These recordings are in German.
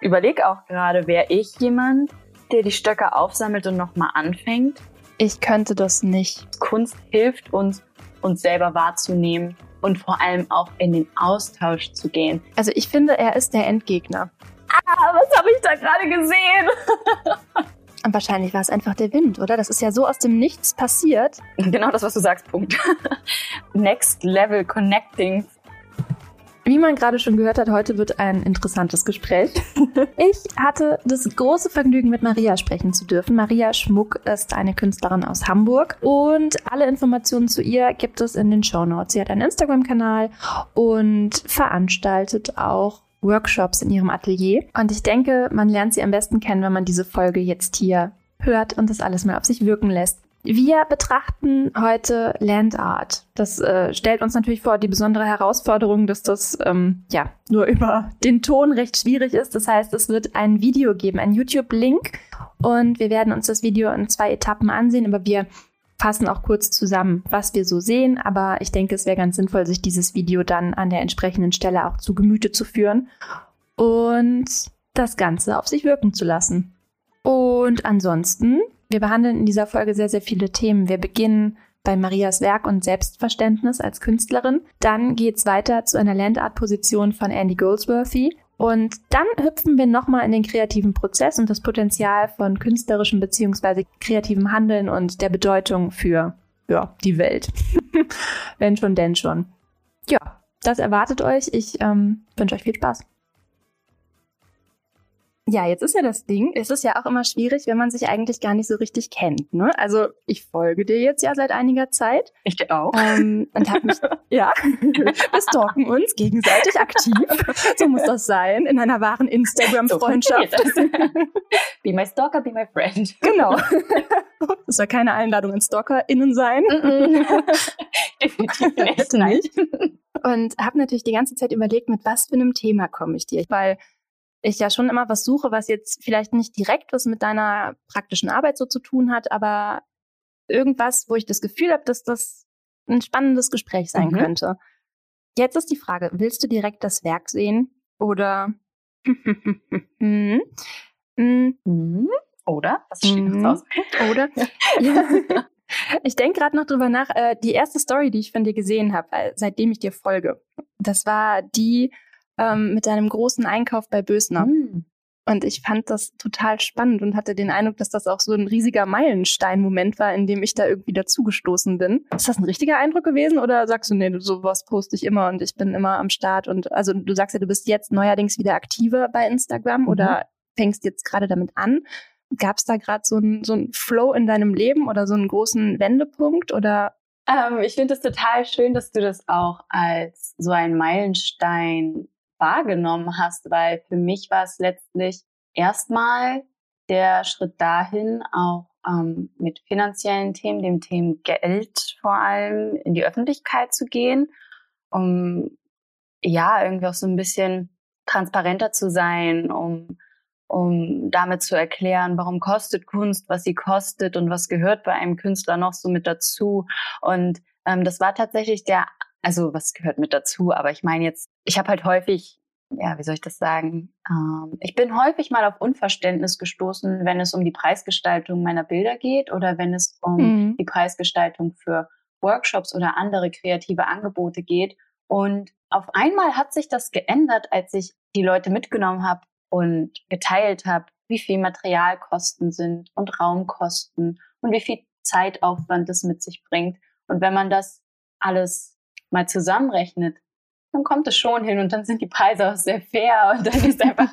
überlege auch gerade, wäre ich jemand, der die Stöcke aufsammelt und nochmal anfängt? Ich könnte das nicht. Kunst hilft uns, uns selber wahrzunehmen und vor allem auch in den Austausch zu gehen. Also ich finde, er ist der Endgegner. Ah, was habe ich da gerade gesehen? Und wahrscheinlich war es einfach der Wind, oder? Das ist ja so aus dem Nichts passiert. Genau das, was du sagst, Punkt. Next Level Connecting. Wie man gerade schon gehört hat, heute wird ein interessantes Gespräch. Ich hatte das große Vergnügen, mit Maria sprechen zu dürfen. Maria Schmuck ist eine Künstlerin aus Hamburg und alle Informationen zu ihr gibt es in den Show Notes. Sie hat einen Instagram-Kanal und veranstaltet auch Workshops in ihrem Atelier. Und ich denke, man lernt sie am besten kennen, wenn man diese Folge jetzt hier hört und das alles mal auf sich wirken lässt. Wir betrachten heute Land Art. Das äh, stellt uns natürlich vor die besondere Herausforderung, dass das ähm, ja nur über den Ton recht schwierig ist. Das heißt, es wird ein Video geben, ein YouTube-Link, und wir werden uns das Video in zwei Etappen ansehen. Aber wir fassen auch kurz zusammen, was wir so sehen. Aber ich denke, es wäre ganz sinnvoll, sich dieses Video dann an der entsprechenden Stelle auch zu Gemüte zu führen und das Ganze auf sich wirken zu lassen. Und ansonsten, wir behandeln in dieser Folge sehr, sehr viele Themen. Wir beginnen bei Marias Werk und Selbstverständnis als Künstlerin. Dann geht es weiter zu einer Landart-Position von Andy Goldsworthy. Und dann hüpfen wir nochmal in den kreativen Prozess und das Potenzial von künstlerischem bzw. kreativem Handeln und der Bedeutung für ja, die Welt. Wenn schon, denn schon. Ja, das erwartet euch. Ich ähm, wünsche euch viel Spaß. Ja, jetzt ist ja das Ding, es ist ja auch immer schwierig, wenn man sich eigentlich gar nicht so richtig kennt. Ne? Also ich folge dir jetzt ja seit einiger Zeit. Ich dir auch. Ähm, und habe mich, ja, wir stalken uns gegenseitig aktiv. So muss das sein, in einer wahren Instagram-Freundschaft. So be my stalker, be my friend. Genau. Das soll keine Einladung an StalkerInnen sein. Definitiv nicht. nicht. Und habe natürlich die ganze Zeit überlegt, mit was für einem Thema komme ich dir. Weil ich ja schon immer was suche, was jetzt vielleicht nicht direkt was mit deiner praktischen Arbeit so zu tun hat, aber irgendwas, wo ich das Gefühl habe, dass das ein spannendes Gespräch sein mhm. könnte. Jetzt ist die Frage, willst du direkt das Werk sehen oder mhm. oder was steht mhm. aus? Oder ja. Ich denke gerade noch drüber nach. Äh, die erste Story, die ich von dir gesehen habe, äh, seitdem ich dir folge, das war die ähm, mit deinem großen Einkauf bei Bösner. Mhm. Und ich fand das total spannend und hatte den Eindruck, dass das auch so ein riesiger Meilenstein-Moment war, in dem ich da irgendwie dazugestoßen bin. Ist das ein richtiger Eindruck gewesen oder sagst du, nee, du, sowas poste ich immer und ich bin immer am Start und also du sagst ja, du bist jetzt neuerdings wieder aktiver bei Instagram mhm. oder fängst jetzt gerade damit an. Gab es da gerade so einen so ein Flow in deinem Leben oder so einen großen Wendepunkt oder? Ähm, ich finde es total schön, dass du das auch als so ein Meilenstein wahrgenommen hast, weil für mich war es letztlich erstmal der Schritt dahin, auch ähm, mit finanziellen Themen, dem Thema Geld vor allem, in die Öffentlichkeit zu gehen, um ja irgendwie auch so ein bisschen transparenter zu sein, um um damit zu erklären, warum kostet Kunst, was sie kostet und was gehört bei einem Künstler noch so mit dazu. Und ähm, das war tatsächlich der also was gehört mit dazu, aber ich meine jetzt, ich habe halt häufig, ja, wie soll ich das sagen? Ähm, ich bin häufig mal auf Unverständnis gestoßen, wenn es um die Preisgestaltung meiner Bilder geht oder wenn es um mhm. die Preisgestaltung für Workshops oder andere kreative Angebote geht. Und auf einmal hat sich das geändert, als ich die Leute mitgenommen habe und geteilt habe, wie viel Materialkosten sind und Raumkosten und wie viel Zeitaufwand es mit sich bringt. Und wenn man das alles mal zusammenrechnet, dann kommt es schon hin und dann sind die Preise auch sehr fair und dann ist einfach,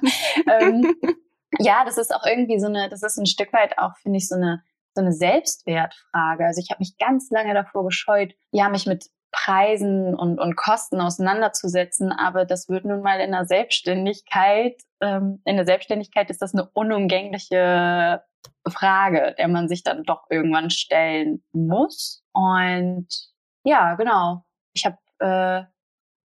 ähm, ja, das ist auch irgendwie so eine, das ist ein Stück weit auch, finde ich, so eine, so eine Selbstwertfrage. Also ich habe mich ganz lange davor gescheut, ja, mich mit Preisen und, und Kosten auseinanderzusetzen, aber das wird nun mal in der Selbstständigkeit, ähm, in der Selbstständigkeit ist das eine unumgängliche Frage, der man sich dann doch irgendwann stellen muss. Und ja, genau. Ich habe äh,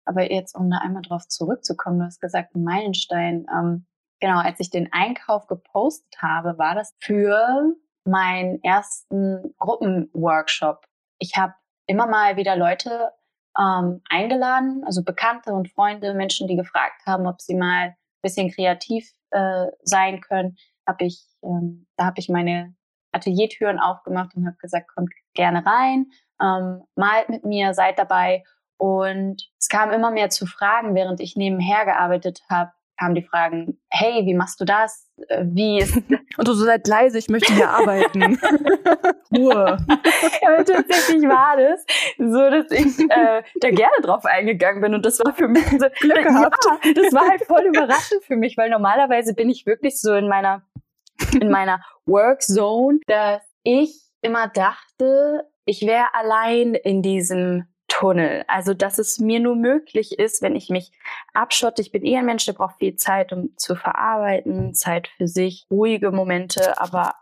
aber jetzt, um da einmal drauf zurückzukommen, du hast gesagt, ein Meilenstein. Ähm, genau, als ich den Einkauf gepostet habe, war das für meinen ersten Gruppenworkshop. Ich habe immer mal wieder Leute ähm, eingeladen, also Bekannte und Freunde, Menschen, die gefragt haben, ob sie mal ein bisschen kreativ äh, sein können, habe ich, ähm, da habe ich meine Ateliertüren aufgemacht und habe gesagt, kommt gerne rein, ähm, malt mit mir, seid dabei. Und es kam immer mehr zu Fragen, während ich nebenher gearbeitet habe, kamen die Fragen, hey, wie machst du das? Äh, wie ist Und du so seid leise, ich möchte hier arbeiten. Ruhe. ja, tatsächlich war das so, dass ich äh, da gerne drauf eingegangen bin und das war für mich so, Glück gehabt. Ja, das war halt voll überraschend für mich, weil normalerweise bin ich wirklich so in meiner in meiner Work Zone, dass ich immer dachte, ich wäre allein in diesem Tunnel. Also, dass es mir nur möglich ist, wenn ich mich abschotte. Ich bin eher ein Mensch, der braucht viel Zeit, um zu verarbeiten, Zeit für sich, ruhige Momente, aber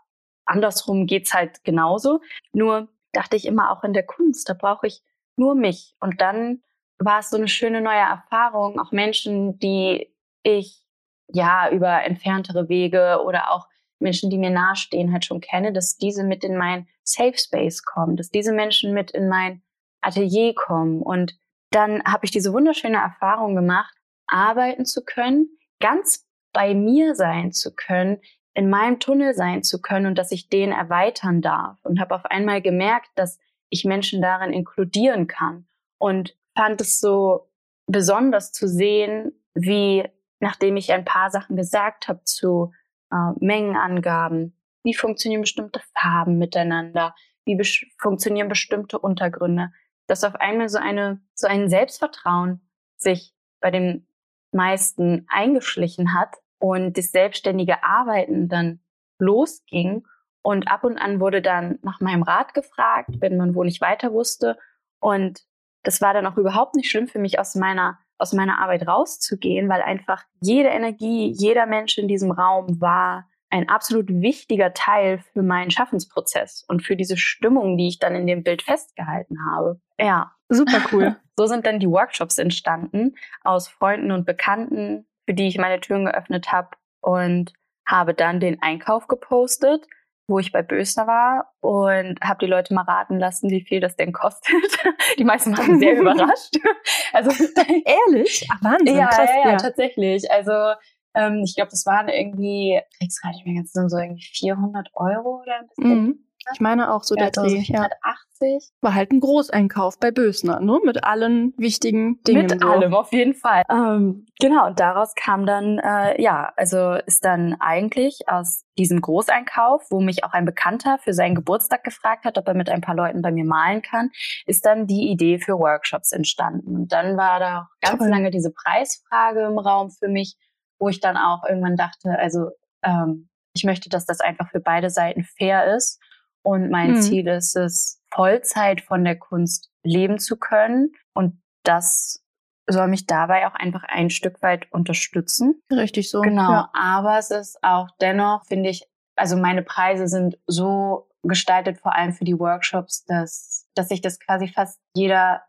andersrum geht's halt genauso. Nur dachte ich immer auch in der Kunst, da brauche ich nur mich. Und dann war es so eine schöne neue Erfahrung, auch Menschen, die ich ja über entferntere Wege oder auch Menschen, die mir nahestehen, halt schon kenne, dass diese mit in mein Safe Space kommen, dass diese Menschen mit in mein Atelier kommen. Und dann habe ich diese wunderschöne Erfahrung gemacht, arbeiten zu können, ganz bei mir sein zu können, in meinem Tunnel sein zu können und dass ich den erweitern darf. Und habe auf einmal gemerkt, dass ich Menschen darin inkludieren kann. Und fand es so besonders zu sehen, wie nachdem ich ein paar Sachen gesagt habe zu äh, Mengenangaben, wie funktionieren bestimmte Farben miteinander, wie be funktionieren bestimmte Untergründe, dass auf einmal so eine, so ein Selbstvertrauen sich bei den meisten eingeschlichen hat und das selbstständige Arbeiten dann losging. Und ab und an wurde dann nach meinem Rat gefragt, wenn man wo nicht weiter wusste. Und das war dann auch überhaupt nicht schlimm für mich, aus meiner, aus meiner Arbeit rauszugehen, weil einfach jede Energie, jeder Mensch in diesem Raum war ein absolut wichtiger Teil für meinen Schaffensprozess und für diese Stimmung, die ich dann in dem Bild festgehalten habe. Ja. Super cool. So sind dann die Workshops entstanden aus Freunden und Bekannten, für die ich meine Türen geöffnet habe und habe dann den Einkauf gepostet, wo ich bei Bösner war und habe die Leute mal raten lassen, wie viel das denn kostet. Die meisten waren sehr überrascht. Also ehrlich? Ach, Wahnsinn. Ja, krass, ja, ja, tatsächlich. Also ähm, ich glaube, das waren irgendwie, ich krieg's gar nicht mehr ganz so irgendwie 400 Euro oder ein bisschen. Mhm. Ich meine auch so ja, der Dreh. 180. War halt ein Großeinkauf bei Bösner, ne? Mit allen wichtigen Dingen. Mit so. allem, auf jeden Fall. Ähm, genau, und daraus kam dann, äh, ja, also ist dann eigentlich aus diesem Großeinkauf, wo mich auch ein Bekannter für seinen Geburtstag gefragt hat, ob er mit ein paar Leuten bei mir malen kann, ist dann die Idee für Workshops entstanden. Und dann war da auch ganz Toll. lange diese Preisfrage im Raum für mich wo ich dann auch irgendwann dachte, also ähm, ich möchte, dass das einfach für beide Seiten fair ist. Und mein mhm. Ziel ist es, Vollzeit von der Kunst leben zu können. Und das soll mich dabei auch einfach ein Stück weit unterstützen. Richtig so. Genau. Ja. Aber es ist auch dennoch, finde ich, also meine Preise sind so gestaltet, vor allem für die Workshops, dass, dass sich das quasi fast jeder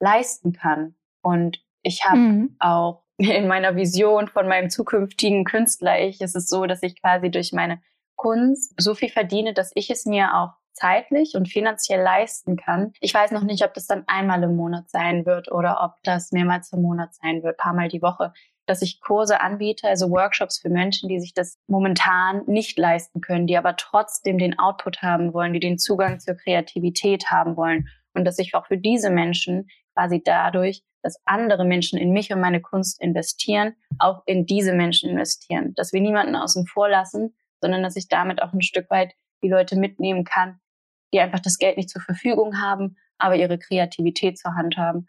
leisten kann. Und ich habe mhm. auch in meiner Vision von meinem zukünftigen Künstler ich ist es so, dass ich quasi durch meine Kunst so viel verdiene, dass ich es mir auch zeitlich und finanziell leisten kann. Ich weiß noch nicht, ob das dann einmal im Monat sein wird oder ob das mehrmals im Monat sein wird, paar Mal die Woche, dass ich Kurse anbiete, also Workshops für Menschen, die sich das momentan nicht leisten können, die aber trotzdem den Output haben wollen, die den Zugang zur Kreativität haben wollen und dass ich auch für diese Menschen quasi dadurch dass andere Menschen in mich und meine Kunst investieren, auch in diese Menschen investieren. Dass wir niemanden außen vor lassen, sondern dass ich damit auch ein Stück weit die Leute mitnehmen kann, die einfach das Geld nicht zur Verfügung haben, aber ihre Kreativität zur Hand haben.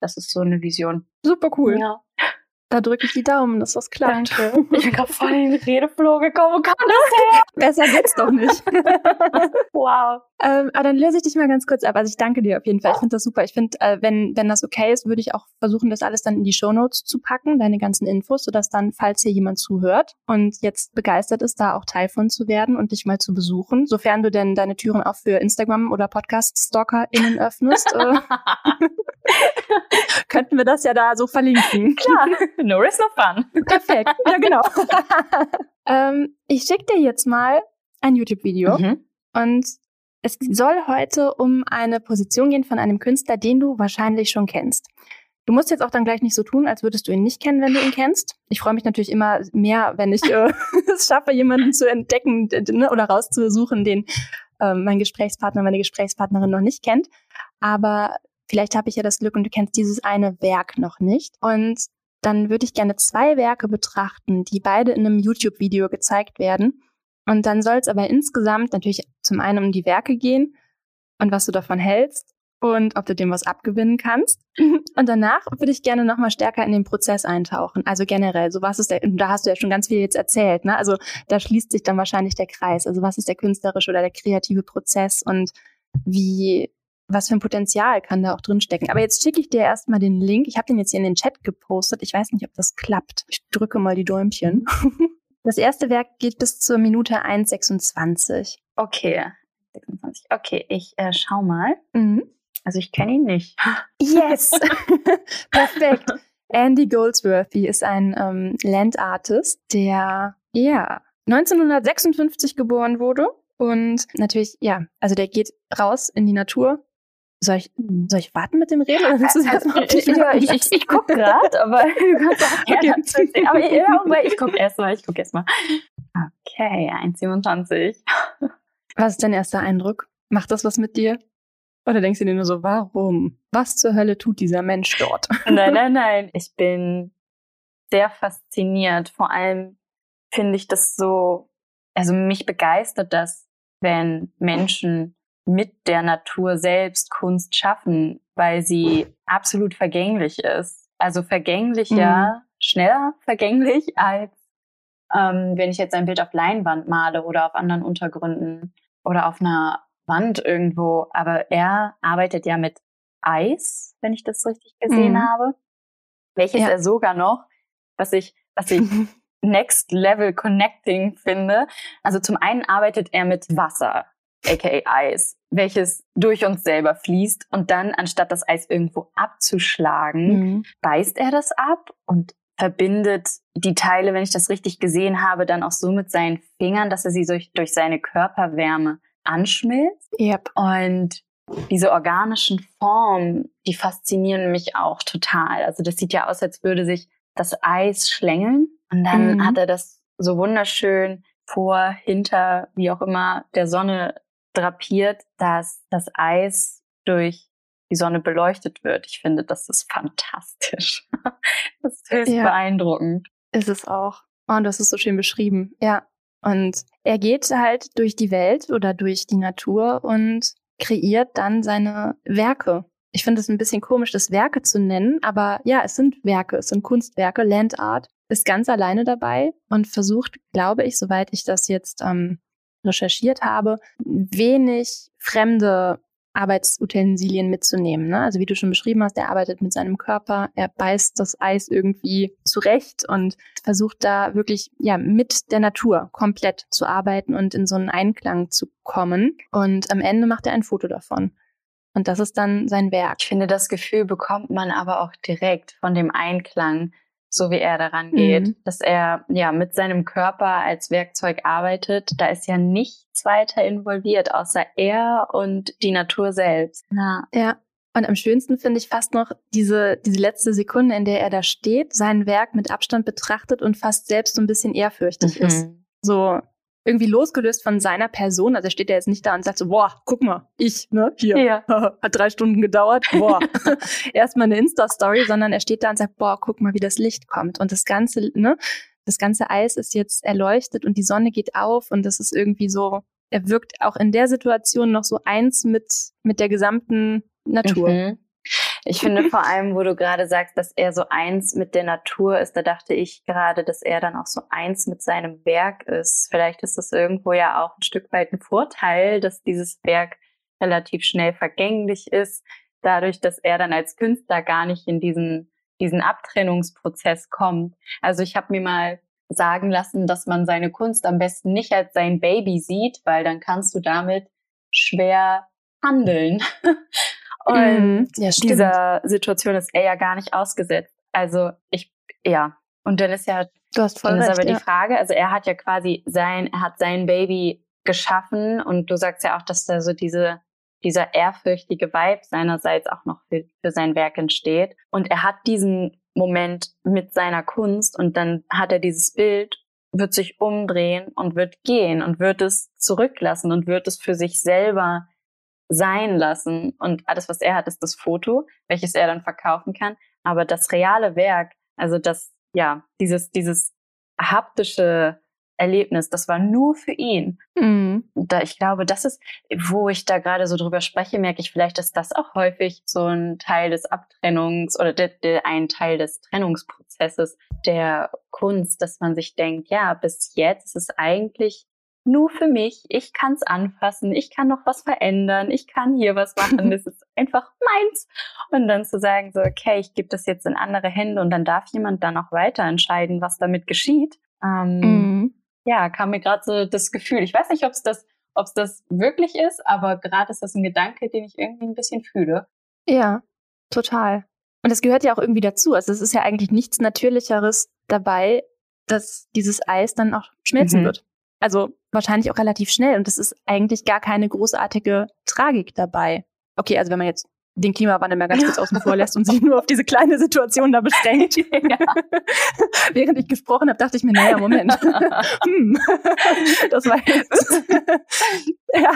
Das ist so eine Vision. Super cool. Ja. Da drücke ich die Daumen, dass das klappt. Danke. Ich bin gerade voll in den Redeflow gekommen. Wo kam das her? Besser geht's doch nicht. wow. Ähm, aber dann löse ich dich mal ganz kurz ab. Also ich danke dir auf jeden Fall. Ich finde das super. Ich finde, äh, wenn, wenn das okay ist, würde ich auch versuchen, das alles dann in die Show Notes zu packen, deine ganzen Infos, sodass dann, falls hier jemand zuhört und jetzt begeistert ist, da auch Teil von zu werden und dich mal zu besuchen, sofern du denn deine Türen auch für Instagram oder Podcast-StalkerInnen öffnest, äh, könnten wir das ja da so verlinken. Klar. No risk, no fun. Perfekt. Ja, genau. ähm, ich schicke dir jetzt mal ein YouTube-Video mhm. und es soll heute um eine Position gehen von einem Künstler, den du wahrscheinlich schon kennst. Du musst jetzt auch dann gleich nicht so tun, als würdest du ihn nicht kennen, wenn du ihn kennst. Ich freue mich natürlich immer mehr, wenn ich äh, es schaffe, jemanden zu entdecken ne, oder rauszusuchen, den äh, mein Gesprächspartner, meine Gesprächspartnerin noch nicht kennt. Aber vielleicht habe ich ja das Glück und du kennst dieses eine Werk noch nicht. Und dann würde ich gerne zwei Werke betrachten, die beide in einem YouTube-Video gezeigt werden. Und dann soll es aber insgesamt natürlich zum einen um die Werke gehen und was du davon hältst und ob du dem was abgewinnen kannst. Und danach würde ich gerne nochmal stärker in den Prozess eintauchen. Also generell, so was ist der, da hast du ja schon ganz viel jetzt erzählt, ne? Also da schließt sich dann wahrscheinlich der Kreis. Also was ist der künstlerische oder der kreative Prozess und wie, was für ein Potenzial kann da auch drin stecken. Aber jetzt schicke ich dir erstmal den Link. Ich habe den jetzt hier in den Chat gepostet. Ich weiß nicht, ob das klappt. Ich drücke mal die Däumchen. Das erste Werk geht bis zur Minute 1,26. Okay. 26. Okay, ich äh, schau mal. Mhm. Also ich kenne ihn nicht. Yes! Perfekt. Andy Goldsworthy ist ein ähm, Landartist, der ja 1956 geboren wurde und natürlich, ja, also der geht raus in die Natur. Soll ich, soll ich warten mit dem Reden? Also, ich, ich, ich, ich gucke gerade, aber du kannst auch gerne okay. Aber ja, ich gucke erst mal, ich gucke erst mal. Okay, 1,27. Was ist dein erster Eindruck? Macht das was mit dir? Oder denkst du dir nur so, warum? Was zur Hölle tut dieser Mensch dort? Nein, nein, nein. Ich bin sehr fasziniert. Vor allem finde ich das so, also mich begeistert das, wenn Menschen mit der Natur selbst Kunst schaffen, weil sie absolut vergänglich ist. Also vergänglicher, mhm. schneller vergänglich als ähm, wenn ich jetzt ein Bild auf Leinwand male oder auf anderen Untergründen oder auf einer Wand irgendwo. Aber er arbeitet ja mit Eis, wenn ich das richtig gesehen mhm. habe. Welches ja. er sogar noch, was ich, was ich Next Level Connecting finde. Also zum einen arbeitet er mit Wasser, aka Eis, welches durch uns selber fließt und dann, anstatt das Eis irgendwo abzuschlagen, mhm. beißt er das ab und verbindet die Teile, wenn ich das richtig gesehen habe, dann auch so mit seinen Fingern, dass er sie durch, durch seine Körperwärme anschmilzt. Yep. Und diese organischen Formen, die faszinieren mich auch total. Also das sieht ja aus, als würde sich das Eis schlängeln. Und dann mhm. hat er das so wunderschön vor, hinter, wie auch immer, der Sonne drapiert, dass das Eis durch die Sonne beleuchtet wird. Ich finde, das ist fantastisch. das ist höchst ja. beeindruckend. Ist es auch. Oh, und das ist so schön beschrieben. Ja. Und er geht halt durch die Welt oder durch die Natur und kreiert dann seine Werke. Ich finde es ein bisschen komisch, das Werke zu nennen, aber ja, es sind Werke, es sind Kunstwerke. Land Art ist ganz alleine dabei und versucht, glaube ich, soweit ich das jetzt ähm, recherchiert habe, wenig fremde Arbeitsutensilien mitzunehmen. Ne? Also wie du schon beschrieben hast, er arbeitet mit seinem Körper, er beißt das Eis irgendwie zurecht und versucht da wirklich ja mit der Natur komplett zu arbeiten und in so einen Einklang zu kommen. Und am Ende macht er ein Foto davon. Und das ist dann sein Werk. Ich finde, das Gefühl bekommt man aber auch direkt von dem Einklang so wie er daran geht, mhm. dass er ja mit seinem Körper als Werkzeug arbeitet. Da ist ja nichts weiter involviert, außer er und die Natur selbst. Ja. ja. Und am schönsten finde ich fast noch diese, diese letzte Sekunde, in der er da steht, sein Werk mit Abstand betrachtet und fast selbst so ein bisschen ehrfürchtig mhm. ist. So, irgendwie losgelöst von seiner Person. Also er steht ja jetzt nicht da und sagt so, boah, guck mal, ich, ne, hier, ja. hat drei Stunden gedauert, boah, erstmal eine Insta-Story, sondern er steht da und sagt, boah, guck mal, wie das Licht kommt. Und das ganze, ne, das ganze Eis ist jetzt erleuchtet und die Sonne geht auf und das ist irgendwie so, er wirkt auch in der Situation noch so eins mit, mit der gesamten Natur. Mhm. Ich finde vor allem, wo du gerade sagst, dass er so eins mit der Natur ist, da dachte ich gerade, dass er dann auch so eins mit seinem Werk ist. Vielleicht ist das irgendwo ja auch ein Stück weit ein Vorteil, dass dieses Werk relativ schnell vergänglich ist, dadurch, dass er dann als Künstler gar nicht in diesen, diesen Abtrennungsprozess kommt. Also ich habe mir mal sagen lassen, dass man seine Kunst am besten nicht als sein Baby sieht, weil dann kannst du damit schwer handeln. Und mhm, ja, dieser Situation ist er ja gar nicht ausgesetzt. Also ich, ja. Und dann ist ja, du hast voll dann recht, ist aber ja. die Frage, also er hat ja quasi sein, er hat sein Baby geschaffen und du sagst ja auch, dass da so diese, dieser ehrfürchtige Vibe seinerseits auch noch für, für sein Werk entsteht. Und er hat diesen Moment mit seiner Kunst und dann hat er dieses Bild, wird sich umdrehen und wird gehen und wird es zurücklassen und wird es für sich selber sein lassen. Und alles, was er hat, ist das Foto, welches er dann verkaufen kann. Aber das reale Werk, also das, ja, dieses, dieses haptische Erlebnis, das war nur für ihn. Mhm. Da, ich glaube, das ist, wo ich da gerade so drüber spreche, merke ich vielleicht, dass das auch häufig so ein Teil des Abtrennungs oder de, de, ein Teil des Trennungsprozesses der Kunst, dass man sich denkt, ja, bis jetzt ist es eigentlich nur für mich. Ich kann es anfassen, ich kann noch was verändern, ich kann hier was machen, das ist einfach meins. Und dann zu sagen, so, okay, ich gebe das jetzt in andere Hände und dann darf jemand dann auch weiter entscheiden, was damit geschieht. Ähm, mhm. Ja, kam mir gerade so das Gefühl. Ich weiß nicht, ob es das, ob es das wirklich ist, aber gerade ist das ein Gedanke, den ich irgendwie ein bisschen fühle. Ja, total. Und das gehört ja auch irgendwie dazu. Also es ist ja eigentlich nichts Natürlicheres dabei, dass dieses Eis dann auch schmelzen mhm. wird. Also wahrscheinlich auch relativ schnell. Und es ist eigentlich gar keine großartige Tragik dabei. Okay, also wenn man jetzt den Klimawandel mal ganz kurz außen vor lässt und sich nur auf diese kleine Situation da beschränkt. Ja. Während ich gesprochen habe, dachte ich mir, naja, Moment. hm. Das war jetzt. ja.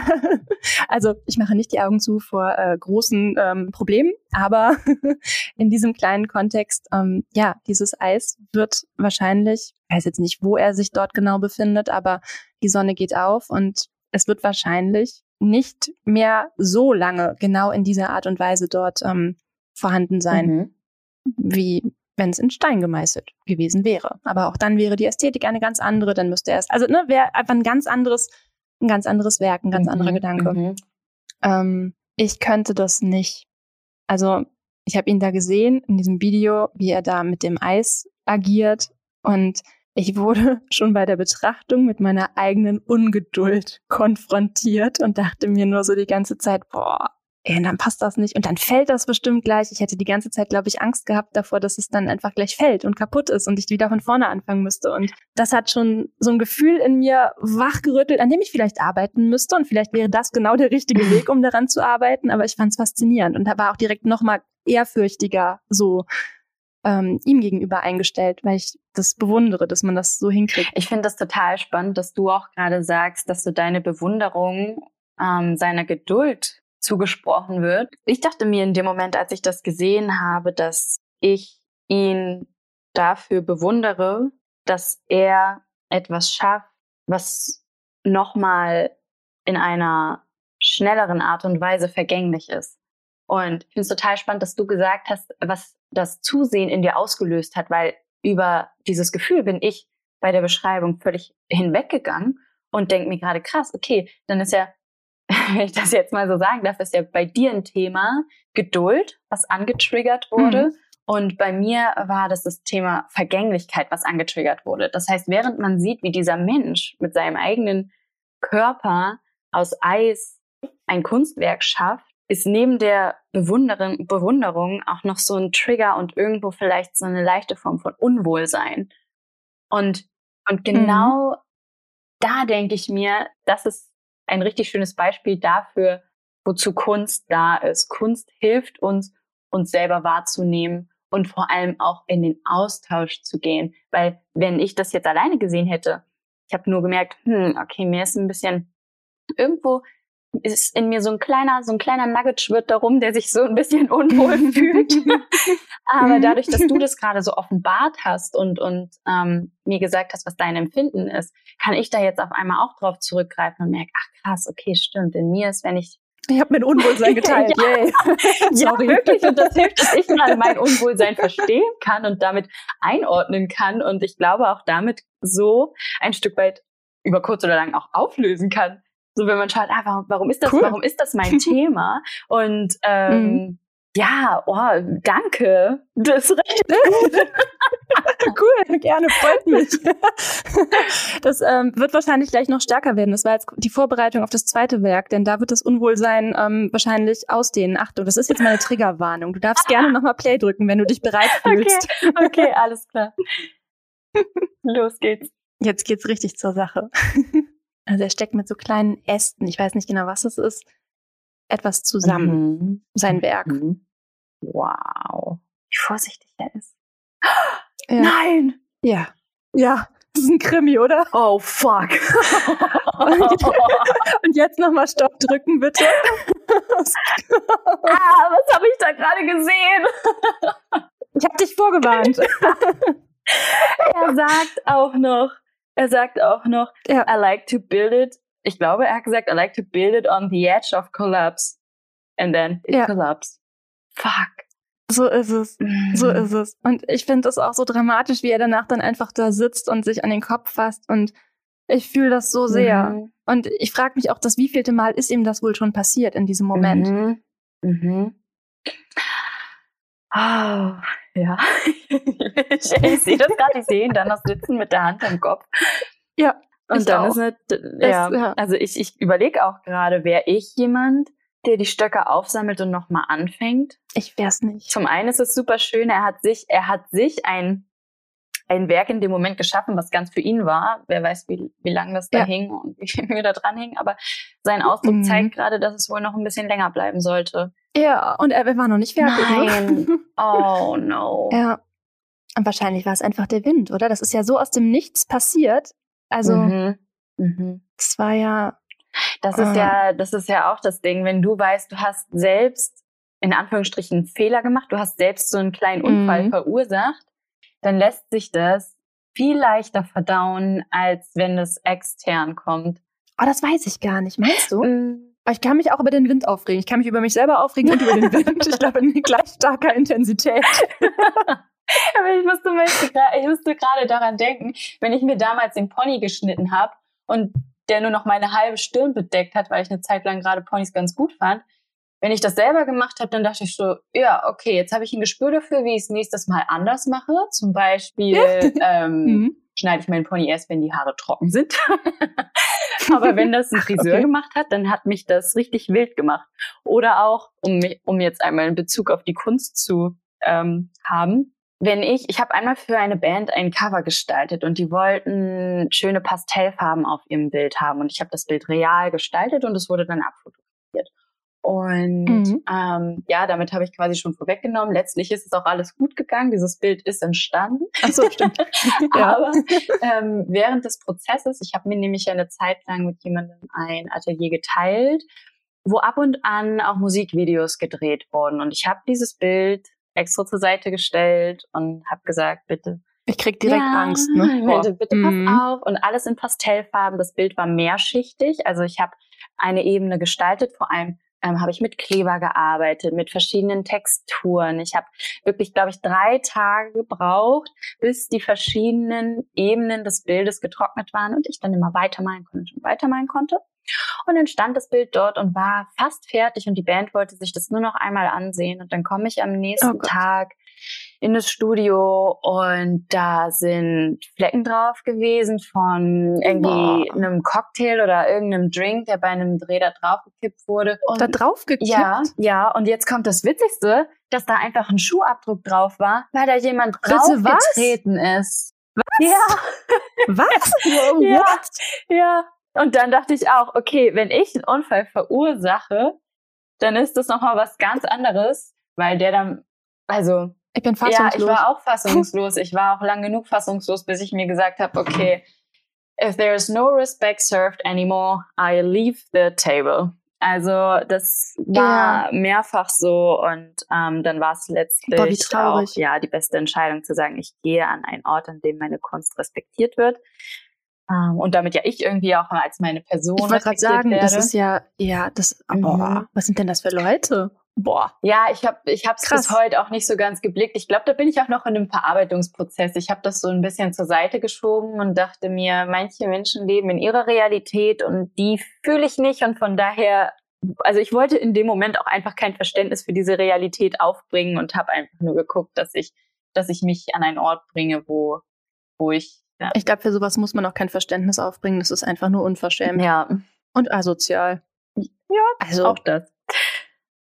Also ich mache nicht die Augen zu vor äh, großen ähm, Problemen, aber in diesem kleinen Kontext, ähm, ja, dieses Eis wird wahrscheinlich, ich weiß jetzt nicht, wo er sich dort genau befindet, aber die Sonne geht auf und es wird wahrscheinlich nicht mehr so lange genau in dieser Art und Weise dort ähm, vorhanden sein, mhm. wie wenn es in Stein gemeißelt gewesen wäre. Aber auch dann wäre die Ästhetik eine ganz andere, dann müsste er es, also ne, wäre einfach ein ganz anderes, ein ganz anderes Werk, ein ganz mhm. anderer Gedanke. Mhm. Ähm, ich könnte das nicht. Also ich habe ihn da gesehen in diesem Video, wie er da mit dem Eis agiert und ich wurde schon bei der Betrachtung mit meiner eigenen Ungeduld konfrontiert und dachte mir nur so die ganze Zeit, boah, ey, dann passt das nicht und dann fällt das bestimmt gleich. Ich hätte die ganze Zeit, glaube ich, Angst gehabt davor, dass es dann einfach gleich fällt und kaputt ist und ich wieder von vorne anfangen müsste. Und das hat schon so ein Gefühl in mir wachgerüttelt, an dem ich vielleicht arbeiten müsste und vielleicht wäre das genau der richtige Weg, um daran zu arbeiten. Aber ich fand es faszinierend und da war auch direkt nochmal ehrfürchtiger so ähm, ihm gegenüber eingestellt, weil ich das bewundere, dass man das so hinkriegt. Ich finde das total spannend, dass du auch gerade sagst, dass du deine Bewunderung ähm, seiner Geduld zugesprochen wird. Ich dachte mir in dem Moment, als ich das gesehen habe, dass ich ihn dafür bewundere, dass er etwas schafft, was nochmal in einer schnelleren Art und Weise vergänglich ist. Und ich finde es total spannend, dass du gesagt hast, was das Zusehen in dir ausgelöst hat, weil über dieses Gefühl bin ich bei der Beschreibung völlig hinweggegangen und denke mir gerade krass, okay, dann ist ja, wenn ich das jetzt mal so sagen darf, ist ja bei dir ein Thema Geduld, was angetriggert wurde. Mhm. Und bei mir war das das Thema Vergänglichkeit, was angetriggert wurde. Das heißt, während man sieht, wie dieser Mensch mit seinem eigenen Körper aus Eis ein Kunstwerk schafft, ist neben der Bewunderung, Bewunderung auch noch so ein Trigger und irgendwo vielleicht so eine leichte Form von Unwohlsein. Und, und genau mhm. da denke ich mir, das ist ein richtig schönes Beispiel dafür, wozu Kunst da ist. Kunst hilft uns, uns selber wahrzunehmen und vor allem auch in den Austausch zu gehen. Weil wenn ich das jetzt alleine gesehen hätte, ich habe nur gemerkt, hm, okay, mir ist ein bisschen irgendwo ist in mir so ein kleiner, so ein kleiner Nugget schwirrt darum, der sich so ein bisschen unwohl fühlt. Aber mhm. dadurch, dass du das gerade so offenbart hast und, und ähm, mir gesagt hast, was dein Empfinden ist, kann ich da jetzt auf einmal auch drauf zurückgreifen und merke, ach krass, okay, stimmt. In mir ist, wenn ich ich habe mein Unwohlsein geteilt. ja, Yay. ja, wirklich. Und das hilft, dass ich gerade mein Unwohlsein verstehen kann und damit einordnen kann. Und ich glaube auch damit so ein Stück weit über kurz oder lang auch auflösen kann. So, wenn man schaut, ah, warum, warum ist das, cool. warum ist das mein Thema? Und ähm, mhm. ja, oh, danke. Das ist richtig cool, gerne, freut mich. Das ähm, wird wahrscheinlich gleich noch stärker werden. Das war jetzt die Vorbereitung auf das zweite Werk, denn da wird das Unwohlsein ähm, wahrscheinlich ausdehnen. Achtung, das ist jetzt mal eine Triggerwarnung. Du darfst gerne nochmal Play drücken, wenn du dich bereit fühlst. Okay, okay alles klar. Los geht's. Jetzt geht's richtig zur Sache. Also er steckt mit so kleinen Ästen, ich weiß nicht genau, was es ist, etwas zusammen, Mhm. sein Werk. Mhm. Wow. Wie vorsichtig er ist. Ja. Nein! Ja. Ja, das ist ein Krimi, oder? Oh, fuck. Und jetzt nochmal Stopp drücken, bitte. ah, was habe ich da gerade gesehen? Ich habe dich vorgewarnt. er sagt auch noch, er sagt auch noch, Ja. I like to build it. Ich glaube, er hat gesagt, I like to build it on the edge of collapse. And then it Ja. collapsed. Fuck. So ist es. So Mhm. ist es. Und ich finde es auch so dramatisch, wie er danach dann einfach da sitzt und sich an den Kopf fasst. Und ich fühle das so sehr. Mhm. Und ich frage mich auch, das wievielte Mal ist ihm das wohl schon passiert in diesem Moment? Mhm. Mhm. Oh, ja. ich sehe das gerade, ich sehe ihn dann noch sitzen mit der Hand am Kopf. Ja. Und ich dann auch. ist eine, ja, ja. also ich, ich überlege auch gerade, wäre ich jemand, der die Stöcke aufsammelt und nochmal anfängt? Ich wär's nicht. Zum einen ist es super schön, er hat sich, er hat sich ein, ein Werk in dem Moment geschaffen, was ganz für ihn war. Wer weiß, wie, wie lange das da Ja. hing und wie viel Mühe da dran hing. Aber sein Ausdruck Mhm. zeigt gerade, dass es wohl noch ein bisschen länger bleiben sollte. Ja, und er war noch nicht fertig. Nein. Ne? Oh no. ja. Und wahrscheinlich war es einfach der Wind, oder? Das ist ja so aus dem Nichts passiert. Also, Mhm. Mhm. es war ja. Das ist Ah. ja, das ist ja auch das Ding, wenn du weißt, du hast selbst in Anführungsstrichen einen Fehler gemacht, du hast selbst so einen kleinen Unfall Mhm. verursacht, dann lässt sich das viel leichter verdauen, als wenn es extern kommt. Oh, das weiß ich gar nicht. Meinst du? Aber ich kann mich auch über den Wind aufregen. Ich kann mich über mich selber aufregen und über den Wind. Ich glaube, in gleich starker Intensität. Aber ich musste, ich musste gerade daran denken, wenn ich mir damals den Pony geschnitten habe und der nur noch meine halbe Stirn bedeckt hat, weil ich eine Zeit lang gerade Ponys ganz gut fand. Wenn ich das selber gemacht habe, dann dachte ich so, ja, okay, jetzt habe ich ein Gespür dafür, wie ich es nächstes Mal anders mache. Zum Beispiel ähm, Mhm. schneide ich meinen Pony erst, wenn die Haare trocken sind. Aber wenn das ein Friseur Okay. gemacht hat, dann hat mich das richtig wild gemacht. Oder auch, um, mi- um jetzt einmal in Bezug auf die Kunst zu ähm, haben, wenn ich, ich habe einmal für eine Band ein Cover gestaltet und die wollten schöne Pastellfarben auf ihrem Bild haben und ich habe das Bild real gestaltet und es wurde dann abfotografiert. Und Mhm. ähm, ja, damit habe ich quasi schon vorweggenommen. Letztlich ist es auch alles gut gegangen. Dieses Bild ist entstanden. Ach so, stimmt. Ja. Aber ähm, während des Prozesses, ich habe mir nämlich eine Zeit lang mit jemandem ein Atelier geteilt, wo ab und an auch Musikvideos gedreht wurden. Und ich habe dieses Bild extra zur Seite gestellt und habe gesagt, bitte Ich krieg direkt ja, Angst. Ne? Bitte, bitte Mhm. pass auf. Und alles in Pastellfarben. Das Bild war mehrschichtig. Also ich habe eine Ebene gestaltet. Vor allem ähm, habe ich mit Kleber gearbeitet, mit verschiedenen Texturen. Ich habe wirklich, glaube ich, drei Tage gebraucht, bis die verschiedenen Ebenen des Bildes getrocknet waren und ich dann immer weitermalen konnte und weitermalen konnte. Und dann stand das Bild dort und war fast fertig und die Band wollte sich das nur noch einmal ansehen. Und dann komme ich am nächsten Oh. Tag in das Studio und da sind Flecken drauf gewesen von irgendwie Boah. einem Cocktail oder irgendeinem Drink, der bei einem Dreh da drauf gekippt wurde. Und Da drauf gekippt. ja, ja, und jetzt kommt das Witzigste, dass da einfach ein Schuhabdruck drauf war, weil da jemand draufgetreten ist. Was? Ja, Was? Ja. What? ja. Und dann dachte ich auch, okay, wenn ich einen Unfall verursache, dann ist das nochmal was ganz anderes, weil der dann, also, Ich bin ja, ich fassungslos. war auch fassungslos. Ich war auch lang genug fassungslos, bis ich mir gesagt habe, okay, if there is no respect served anymore, I leave the table. Also das war mehrfach so und ähm, dann war es letztlich Boah, auch ja die beste Entscheidung zu sagen, ich gehe an einen Ort, an dem meine Kunst respektiert wird ähm, und damit ja ich irgendwie auch mal als meine Person ich wollte gerade sagen, werde. das ist ja, ja, das, Mhm. boah, was sind denn das für Leute? Boah. Ja, ich habe ich hab's Krass. bis heute auch nicht so ganz geblickt. Ich glaube, da bin ich auch noch in einem Verarbeitungsprozess. Ich habe das so ein bisschen zur Seite geschoben und dachte mir, manche Menschen leben in ihrer Realität und die fühle ich nicht und von daher also ich wollte in dem Moment auch einfach kein Verständnis für diese Realität aufbringen und habe einfach nur geguckt, dass ich dass ich mich an einen Ort bringe, wo wo ich ja, Ich glaube, für sowas muss man auch kein Verständnis aufbringen. Das ist einfach nur unverschämt ja und asozial. Ja, also auch das.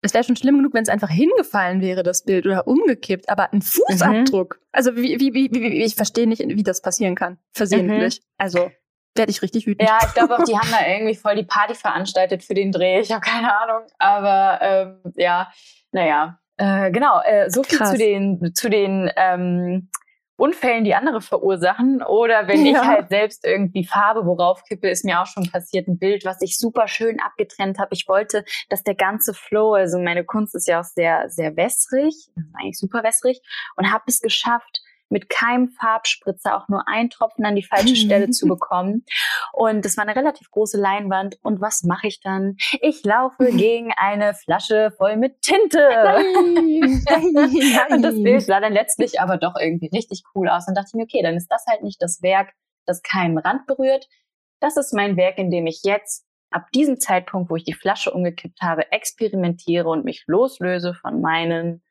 Es wäre schon schlimm genug, wenn es einfach hingefallen wäre, das Bild, oder umgekippt, aber ein Fußabdruck. Also wie, wie, wie, wie, ich verstehe nicht, wie das passieren kann. Versehentlich. Also, werde ich richtig wütend. Ja, ich glaube auch, die haben da irgendwie voll die Party veranstaltet für den Dreh. Ich habe keine Ahnung. Aber ähm, ja, naja. Äh, genau, äh, so viel Krass. zu den, zu den ähm, Unfällen, die andere verursachen. Oder wenn ja. ich halt selbst irgendwie Farbe worauf kippe, ist mir auch schon passiert ein Bild, was ich super schön abgetrennt habe. Ich wollte, dass der ganze Flow, also meine Kunst ist ja auch sehr, sehr wässrig, eigentlich super wässrig, und habe es geschafft, mit keinem Farbspritzer auch nur einen Tropfen an die falsche Stelle zu bekommen. Und das war eine relativ große Leinwand. Und was mache ich dann? Ich laufe gegen eine Flasche voll mit Tinte. und das Bild sah dann letztlich aber doch irgendwie richtig cool aus. Und dachte ich mir, okay, dann ist das halt nicht das Werk, das keinen Rand berührt. Das ist mein Werk, in dem ich jetzt ab diesem Zeitpunkt, wo ich die Flasche umgekippt habe, experimentiere und mich loslöse von meinen,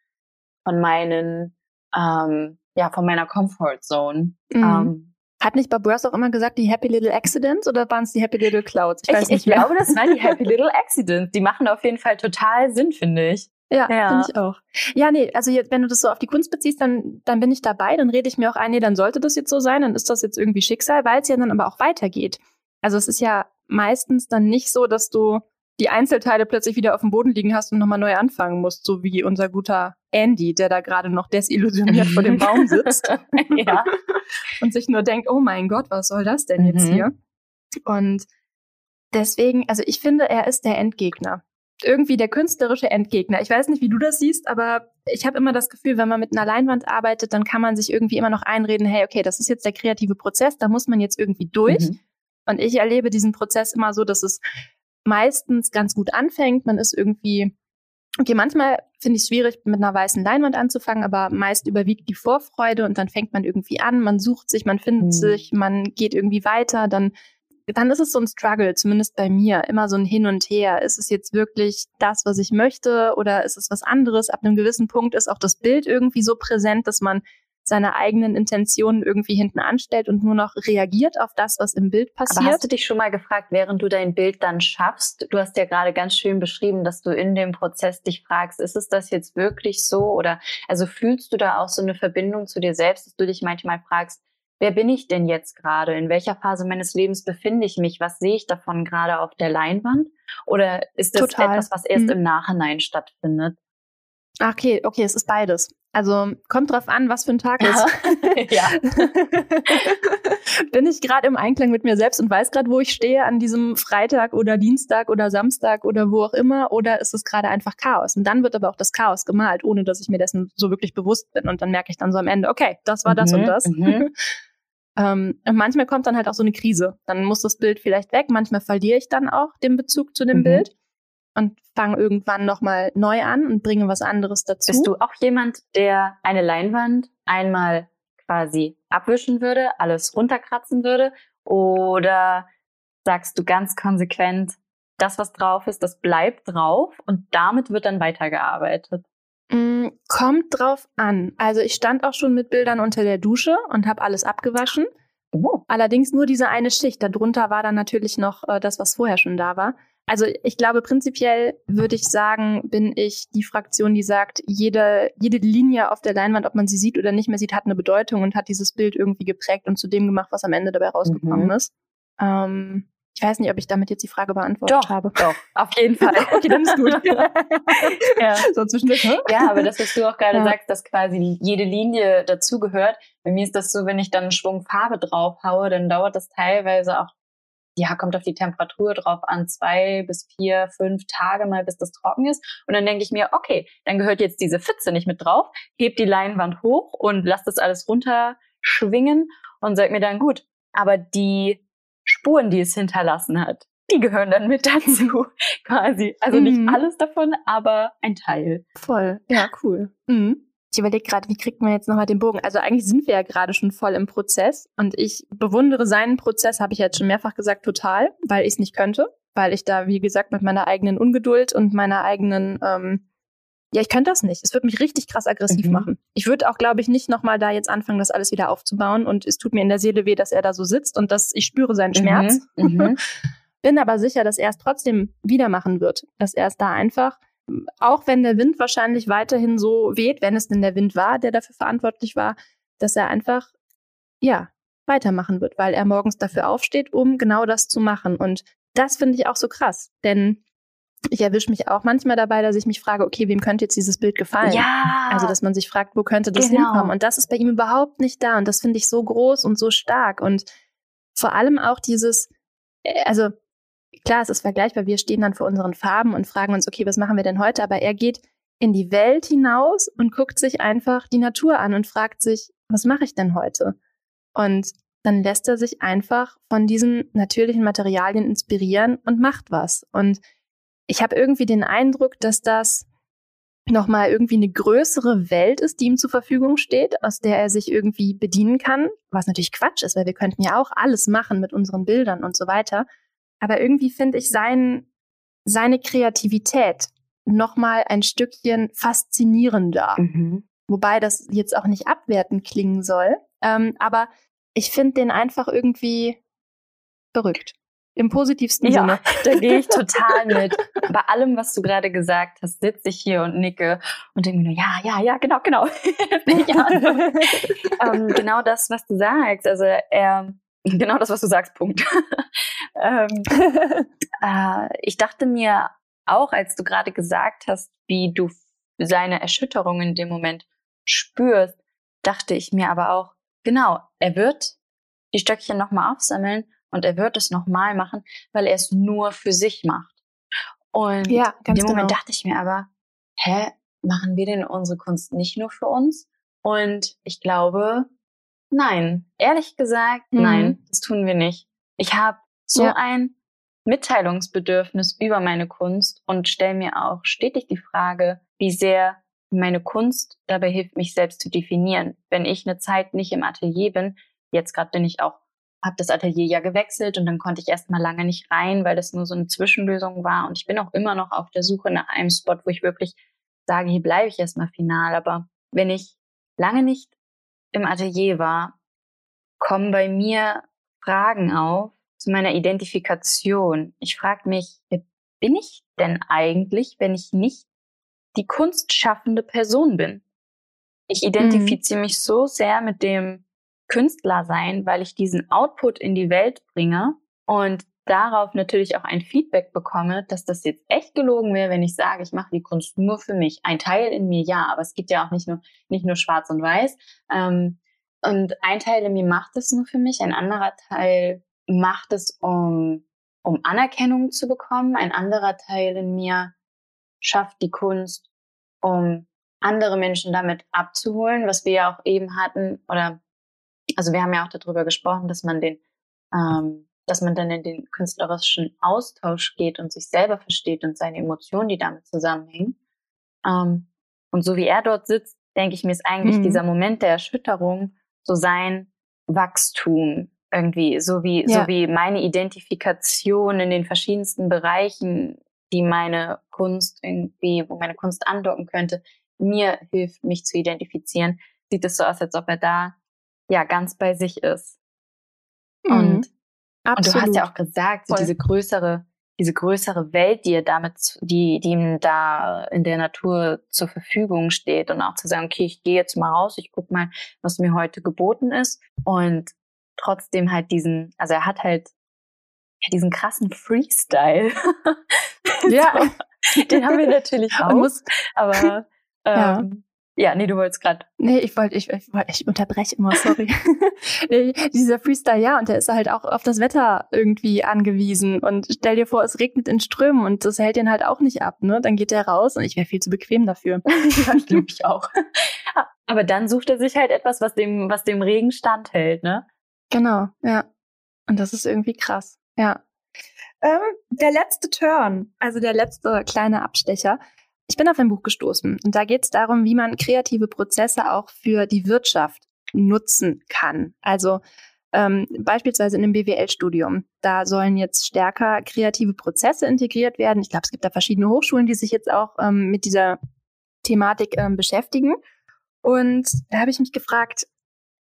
von meinen ähm, ja, von meiner Comfort Zone. Mhm. Ähm, hat nicht Ross auch immer gesagt, die Happy Little Accidents oder waren es die Happy Little Clouds? Ich, ich, ich glaube, das waren die Happy Little Accidents. Die machen auf jeden Fall total Sinn, finde ich. Ja, ja. finde ich auch. Ja, nee, also jetzt, wenn du das so auf die Kunst beziehst, dann, dann bin ich dabei, dann rede ich mir auch ein, nee, dann sollte das jetzt so sein, dann ist das jetzt irgendwie Schicksal, weil es ja dann aber auch weitergeht. Also es ist ja meistens dann nicht so, dass du die Einzelteile plötzlich wieder auf dem Boden liegen hast und nochmal neu anfangen musst, so wie unser guter Andy, der da gerade noch desillusioniert vor dem Baum sitzt ja. und sich nur denkt, oh mein Gott, was soll das denn jetzt mhm. hier? Und deswegen, also ich finde, er ist der Endgegner. Irgendwie der künstlerische Endgegner. Ich weiß nicht, wie du das siehst, aber ich habe immer das Gefühl, wenn man mit einer Leinwand arbeitet, dann kann man sich irgendwie immer noch einreden, hey, okay, das ist jetzt der kreative Prozess, da muss man jetzt irgendwie durch. Mhm. Und ich erlebe diesen Prozess immer so, dass es meistens ganz gut anfängt. Man ist irgendwie, okay, manchmal finde ich es schwierig, mit einer weißen Leinwand anzufangen, aber meist überwiegt die Vorfreude und dann fängt man irgendwie an, man sucht sich, man findet mhm. sich, man geht irgendwie weiter, dann dann ist es so ein Struggle, zumindest bei mir, immer so ein Hin und Her. Ist es jetzt wirklich das, was ich möchte oder ist es was anderes? Ab einem gewissen Punkt ist auch das Bild irgendwie so präsent, dass man seine eigenen Intentionen irgendwie hinten anstellt und nur noch reagiert auf das, was im Bild passiert. Aber hast du dich schon mal gefragt, während du dein Bild dann schaffst? Du hast ja gerade ganz schön beschrieben, dass du in dem Prozess dich fragst, ist es das jetzt wirklich so? Oder also fühlst du da auch so eine Verbindung zu dir selbst, dass du dich manchmal fragst, wer bin ich denn jetzt gerade? In welcher Phase meines Lebens befinde ich mich? Was sehe ich davon gerade auf der Leinwand? Oder ist das Total. etwas, was erst mhm. im Nachhinein stattfindet? Okay, okay, es ist beides. Also kommt drauf an, was für ein Tag ist. ja. Bin ich gerade im Einklang mit mir selbst und weiß gerade, wo ich stehe an diesem Freitag oder Dienstag oder Samstag oder wo auch immer, oder ist es gerade einfach Chaos? Und dann wird aber auch das Chaos gemalt, ohne dass ich mir dessen so wirklich bewusst bin. Und dann merke ich dann so am Ende, okay, das war mhm, das und mhm, das. Mhm. ähm, und manchmal kommt dann halt auch so eine Krise. Dann muss das Bild vielleicht weg. Manchmal verliere ich dann auch den Bezug zu dem mhm. Bild und fange irgendwann nochmal neu an und bringe was anderes dazu. Bist du auch jemand, der eine Leinwand einmal quasi abwischen würde, alles runterkratzen würde? Oder sagst du ganz konsequent, das, was drauf ist, das bleibt drauf und damit wird dann weitergearbeitet? Mm, kommt drauf an. Also ich stand auch schon mit Bildern unter der Dusche und habe alles abgewaschen. Oh. Allerdings nur diese eine Schicht. Darunter war dann natürlich noch äh, das, was vorher schon da war. Also ich glaube, prinzipiell würde ich sagen, bin ich die Fraktion, die sagt, jede, jede Linie auf der Leinwand, ob man sie sieht oder nicht mehr sieht, hat eine Bedeutung und hat dieses Bild irgendwie geprägt und zu dem gemacht, was am Ende dabei rausgekommen mhm. ist. Ähm, ich weiß nicht, ob ich damit jetzt die Frage beantwortet doch, habe. Doch, auf jeden Fall. okay, dann ist gut. ja. So zwischendurch. Hä? Ja, aber das, was du auch gerade ja. sagst, dass quasi jede Linie dazugehört. Bei mir ist das so, wenn ich dann einen Schwung Farbe drauf haue, dann dauert das teilweise auch ja, kommt auf die Temperatur drauf an, zwei bis vier, fünf Tage mal, bis das trocken ist. Und dann denke ich mir, okay, dann gehört jetzt diese Pfütze nicht mit drauf, heb die Leinwand hoch und lass das alles runterschwingen und sag mir dann, gut, aber die Spuren, die es hinterlassen hat, die gehören dann mit dazu, quasi. Also mhm. nicht alles davon, aber ein Teil. Voll. Ja, cool. Mhm. Ich überlege gerade, wie kriegt man jetzt nochmal den Bogen? Also eigentlich sind wir ja gerade schon voll im Prozess und ich bewundere seinen Prozess, habe ich jetzt schon mehrfach gesagt, total, weil ich es nicht könnte, weil ich da, wie gesagt, mit meiner eigenen Ungeduld und meiner eigenen, ähm, ja, ich könnte das nicht. Es würde mich richtig krass aggressiv mhm. machen. Ich würde auch, glaube ich, nicht nochmal da jetzt anfangen, das alles wieder aufzubauen und es tut mir in der Seele weh, dass er da so sitzt und dass ich spüre seinen Schmerz. Mhm. Mhm. Bin aber sicher, dass er es trotzdem wieder machen wird, dass er es da einfach auch wenn der Wind wahrscheinlich weiterhin so weht, wenn es denn der Wind war, der dafür verantwortlich war, dass er einfach, ja, weitermachen wird, weil er morgens dafür aufsteht, um genau das zu machen. Und das finde ich auch so krass, denn ich erwische mich auch manchmal dabei, dass ich mich frage, okay, wem könnte jetzt dieses Bild gefallen? Ja. Also, dass man sich fragt, wo könnte das Genau. hinkommen? Und das ist bei ihm überhaupt nicht da. Und das finde ich so groß und so stark. Und vor allem auch dieses, äh, also klar, es ist vergleichbar. Wir stehen dann vor unseren Farben und fragen uns, okay, was machen wir denn heute? Aber er geht in die Welt hinaus und guckt sich einfach die Natur an und fragt sich, was mache ich denn heute? Und dann lässt er sich einfach von diesen natürlichen Materialien inspirieren und macht was. Und ich habe irgendwie den Eindruck, dass das nochmal irgendwie eine größere Welt ist, die ihm zur Verfügung steht, aus der er sich irgendwie bedienen kann, was natürlich Quatsch ist, weil wir könnten ja auch alles machen mit unseren Bildern und so weiter. Aber irgendwie finde ich sein, seine Kreativität nochmal ein Stückchen faszinierender. Mhm. Wobei das jetzt auch nicht abwertend klingen soll. Ähm, aber ich finde den einfach irgendwie verrückt. Im positivsten Ja, Sinne. da gehe ich total mit. Bei allem, was du gerade gesagt hast, sitze ich hier und nicke und denke mir nur, ja, ja, ja, genau, genau. ja. ähm, genau das, was du sagst. Also er, genau das, was du sagst, Punkt. ähm, äh, ich dachte mir auch, als du gerade gesagt hast, wie du seine Erschütterung in dem Moment spürst, dachte ich mir aber auch, genau, er wird die Stöckchen nochmal aufsammeln und er wird es nochmal machen, weil er es nur für sich macht. Und Ja, in dem Moment genau. dachte ich mir aber, hä, machen wir denn unsere Kunst nicht nur für uns? Und ich glaube, nein. Ehrlich gesagt, Mhm. nein, das tun wir nicht. Ich habe so Ja. ein Mitteilungsbedürfnis über meine Kunst und stelle mir auch stetig die Frage, wie sehr meine Kunst dabei hilft, mich selbst zu definieren. Wenn ich eine Zeit nicht im Atelier bin, jetzt gerade bin ich auch, habe das Atelier ja gewechselt und dann konnte ich erst mal lange nicht rein, weil das nur so eine Zwischenlösung war. Und ich bin auch immer noch auf der Suche nach einem Spot, wo ich wirklich sage, hier bleibe ich erstmal final. Aber wenn ich lange nicht im Atelier war, kommen bei mir Fragen auf zu meiner Identifikation. Ich frage mich, wer bin ich denn eigentlich, wenn ich nicht die kunstschaffende Person bin? Ich identifiziere mich so sehr mit dem Künstler sein, weil ich diesen Output in die Welt bringe und darauf natürlich auch ein Feedback bekomme, dass das jetzt echt gelogen wäre, wenn ich sage, ich mache die Kunst nur für mich. Ein Teil in mir, ja, aber es gibt ja auch nicht nur nicht nur Schwarz und Weiß. Ähm, und ein Teil in mir macht es nur für mich, ein anderer Teil macht es, um um Anerkennung zu bekommen. Ein anderer Teil in mir schafft die Kunst, um andere Menschen damit abzuholen, was wir ja auch eben hatten, oder also wir haben ja auch darüber gesprochen, dass man den, ähm, dass man dann in den künstlerischen Austausch geht und sich selber versteht und seine Emotionen, die damit zusammenhängen. Ähm, und so wie er dort sitzt, denke ich mir, ist eigentlich Mhm. dieser Moment der Erschütterung so sein Wachstum irgendwie, so wie, Ja. so wie meine Identifikation in den verschiedensten Bereichen, die meine Kunst irgendwie, wo meine Kunst andocken könnte, mir hilft, mich zu identifizieren, sieht es so aus, als ob er da ja ganz bei sich ist. Mhm. Und, und du Absolut. hast ja auch gesagt, so diese größere, diese größere Welt, die er damit, die, die ihm da in der Natur zur Verfügung steht und auch zu sagen, okay, ich gehe jetzt mal raus, ich guck mal, was mir heute geboten ist und trotzdem halt diesen, also er hat halt ja, diesen krassen Freestyle. Ja. so, den haben wir natürlich auch, muss, aber ähm, ja, nee, du wolltest gerade. nee, ich wollte, ich, ich, wollte- ich unterbreche immer, sorry. nee, dieser Freestyle, ja, und der ist halt auch auf das Wetter irgendwie angewiesen. Und stell dir vor, es regnet in Strömen und das hält den halt auch nicht ab, ne? Dann geht der raus und ich wäre viel zu bequem dafür. ja, glaube ich auch. Aber dann sucht er sich halt etwas, was dem, was dem Regen standhält, ne? Genau, ja. Und das ist irgendwie krass, ja. Ähm, der letzte Turn, also der letzte kleine Abstecher. Ich bin auf ein Buch gestoßen und da geht es darum, wie man kreative Prozesse auch für die Wirtschaft nutzen kann. Also ähm, beispielsweise in einem BWL-Studium. Da sollen jetzt stärker kreative Prozesse integriert werden. Ich glaube, es gibt da verschiedene Hochschulen, die sich jetzt auch ähm, mit dieser Thematik ähm, beschäftigen. Und da habe ich mich gefragt,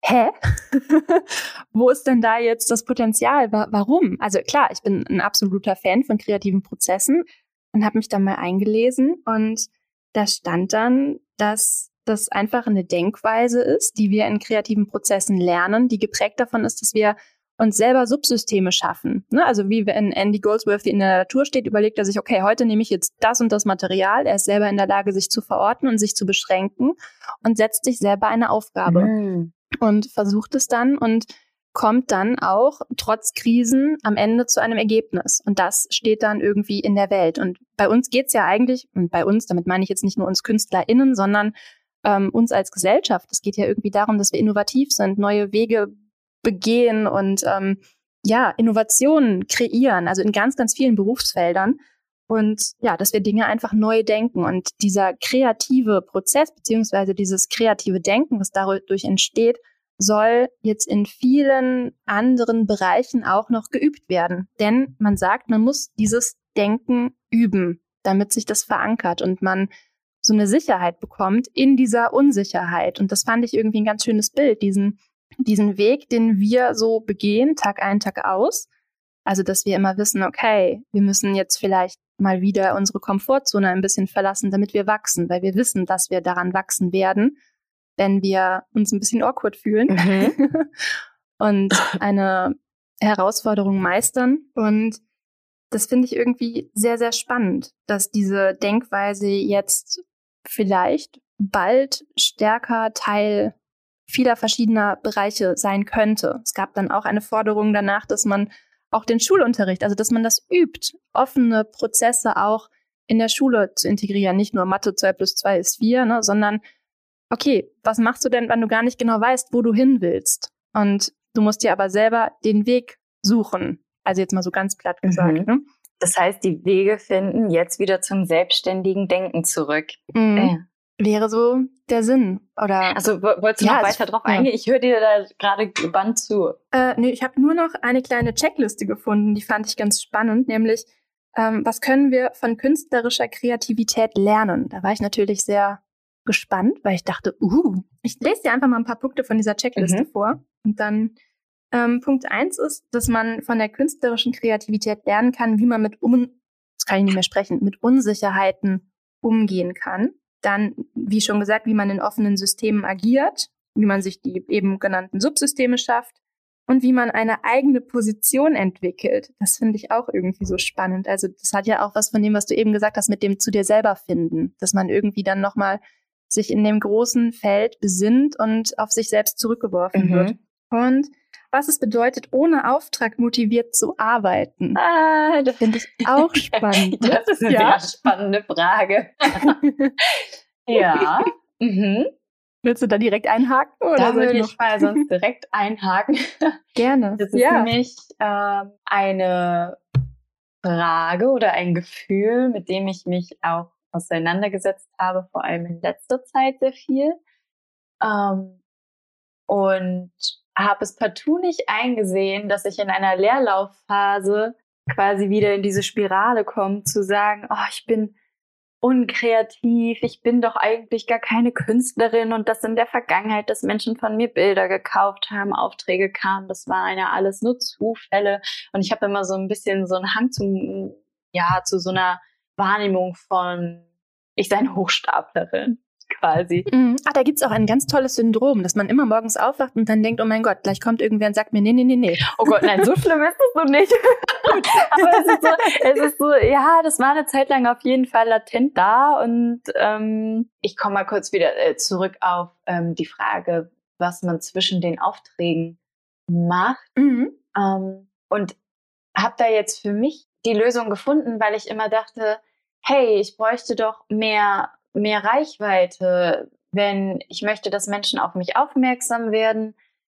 hä? Wo ist denn da jetzt das Potenzial? Wa warum? Also klar, ich bin ein absoluter Fan von kreativen Prozessen und habe mich da mal eingelesen und da stand dann, dass das einfach eine Denkweise ist, die wir in kreativen Prozessen lernen, die geprägt davon ist, dass wir uns selber Subsysteme schaffen. Ne? Also wie wenn Andy Goldsworthy in der Natur steht, überlegt er sich, okay, heute nehme ich jetzt das und das Material. Er ist selber in der Lage, sich zu verorten und sich zu beschränken und setzt sich selber eine Aufgabe mhm. und versucht es dann und kommt dann auch trotz Krisen am Ende zu einem Ergebnis. Und das steht dann irgendwie in der Welt. Und bei uns geht's ja eigentlich, und bei uns, damit meine ich jetzt nicht nur uns KünstlerInnen, sondern ähm, uns als Gesellschaft. Es geht ja irgendwie darum, dass wir innovativ sind, neue Wege begehen und ähm, ja, Innovationen kreieren, also in ganz, ganz vielen Berufsfeldern. Und ja, dass wir Dinge einfach neu denken. Und dieser kreative Prozess, beziehungsweise dieses kreative Denken, was dadurch entsteht, soll jetzt in vielen anderen Bereichen auch noch geübt werden. Denn man sagt, man muss dieses Denken üben, damit sich das verankert und man so eine Sicherheit bekommt in dieser Unsicherheit. Und das fand ich irgendwie ein ganz schönes Bild, diesen, diesen Weg, den wir so begehen, Tag ein, Tag aus. Also, dass wir immer wissen, okay, wir müssen jetzt vielleicht mal wieder unsere Komfortzone ein bisschen verlassen, damit wir wachsen, weil wir wissen, dass wir daran wachsen werden wenn wir uns ein bisschen awkward fühlen mhm. und eine Herausforderung meistern. Und das finde ich irgendwie sehr, sehr spannend, dass diese Denkweise jetzt vielleicht bald stärker Teil vieler verschiedener Bereiche sein könnte. Es gab dann auch eine Forderung danach, dass man auch den Schulunterricht, also dass man das übt, offene Prozesse auch in der Schule zu integrieren. Nicht nur Mathe 2 plus 2 ist 4, ne, sondern okay, was machst du denn, wenn du gar nicht genau weißt, wo du hin willst? Und du musst dir aber selber den Weg suchen. Also jetzt mal so ganz platt gesagt. Mhm. Ne? Das heißt, die Wege finden jetzt wieder zum selbstständigen Denken zurück. Mhm. Äh. Wäre so der Sinn. Oder also wolltest du ja, noch weiter drauf ja. eingehen? Ich höre dir da gerade gebannt zu. Äh, nee, ich habe nur noch eine kleine Checkliste gefunden, die fand ich ganz spannend, nämlich ähm, was können wir von künstlerischer Kreativität lernen? Da war ich natürlich sehr gespannt, weil ich dachte, uh, ich lese dir einfach mal ein paar Punkte von dieser Checkliste mhm. vor. Und dann ähm, Punkt eins ist, dass man von der künstlerischen Kreativität lernen kann, wie man mit um, das kann ich nicht mehr sprechen, mit Unsicherheiten umgehen kann. Dann, wie schon gesagt, wie man in offenen Systemen agiert, wie man sich die eben genannten Subsysteme schafft und wie man eine eigene Position entwickelt. Das finde ich auch irgendwie so spannend. Also das hat ja auch was von dem, was du eben gesagt hast, mit dem zu dir selber finden, dass man irgendwie dann nochmal sich in dem großen Feld besinnt und auf sich selbst zurückgeworfen mhm. wird. Und was es bedeutet, ohne Auftrag motiviert zu arbeiten. Ah, das finde ich auch spannend. das ist eine ja. sehr spannende Frage. ja. Mhm. Willst du da direkt einhaken? Oder da würde ich, ich mal sonst direkt einhaken. Gerne. Das ist ja. nämlich äh, eine Frage oder ein Gefühl, mit dem ich mich auch auseinandergesetzt habe, vor allem in letzter Zeit sehr viel. Ähm, und habe es partout nicht eingesehen, dass ich in einer Leerlaufphase quasi wieder in diese Spirale komme, zu sagen, oh, ich bin unkreativ, ich bin doch eigentlich gar keine Künstlerin und das in der Vergangenheit, dass Menschen von mir Bilder gekauft haben, Aufträge kamen, das waren ja alles nur Zufälle und ich habe immer so ein bisschen so einen Hang zum, ja, zu so einer Wahrnehmung von, ich sei eine Hochstaplerin quasi. Mhm. Ah, da gibt's auch ein ganz tolles Syndrom, dass man immer morgens aufwacht und dann denkt, oh mein Gott, gleich kommt irgendwer und sagt mir, nee, nee, nee, nee. Oh Gott, nein, so schlimm ist es so nicht. Aber es ist, so, es ist so, ja, das war eine Zeit lang auf jeden Fall latent da und ähm, ich komme mal kurz wieder äh, zurück auf ähm, die Frage, was man zwischen den Aufträgen macht. Mhm. Ähm, und habe da jetzt für mich die Lösung gefunden, weil ich immer dachte, hey, ich bräuchte doch mehr, mehr Reichweite. Wenn ich möchte, dass Menschen auf mich aufmerksam werden,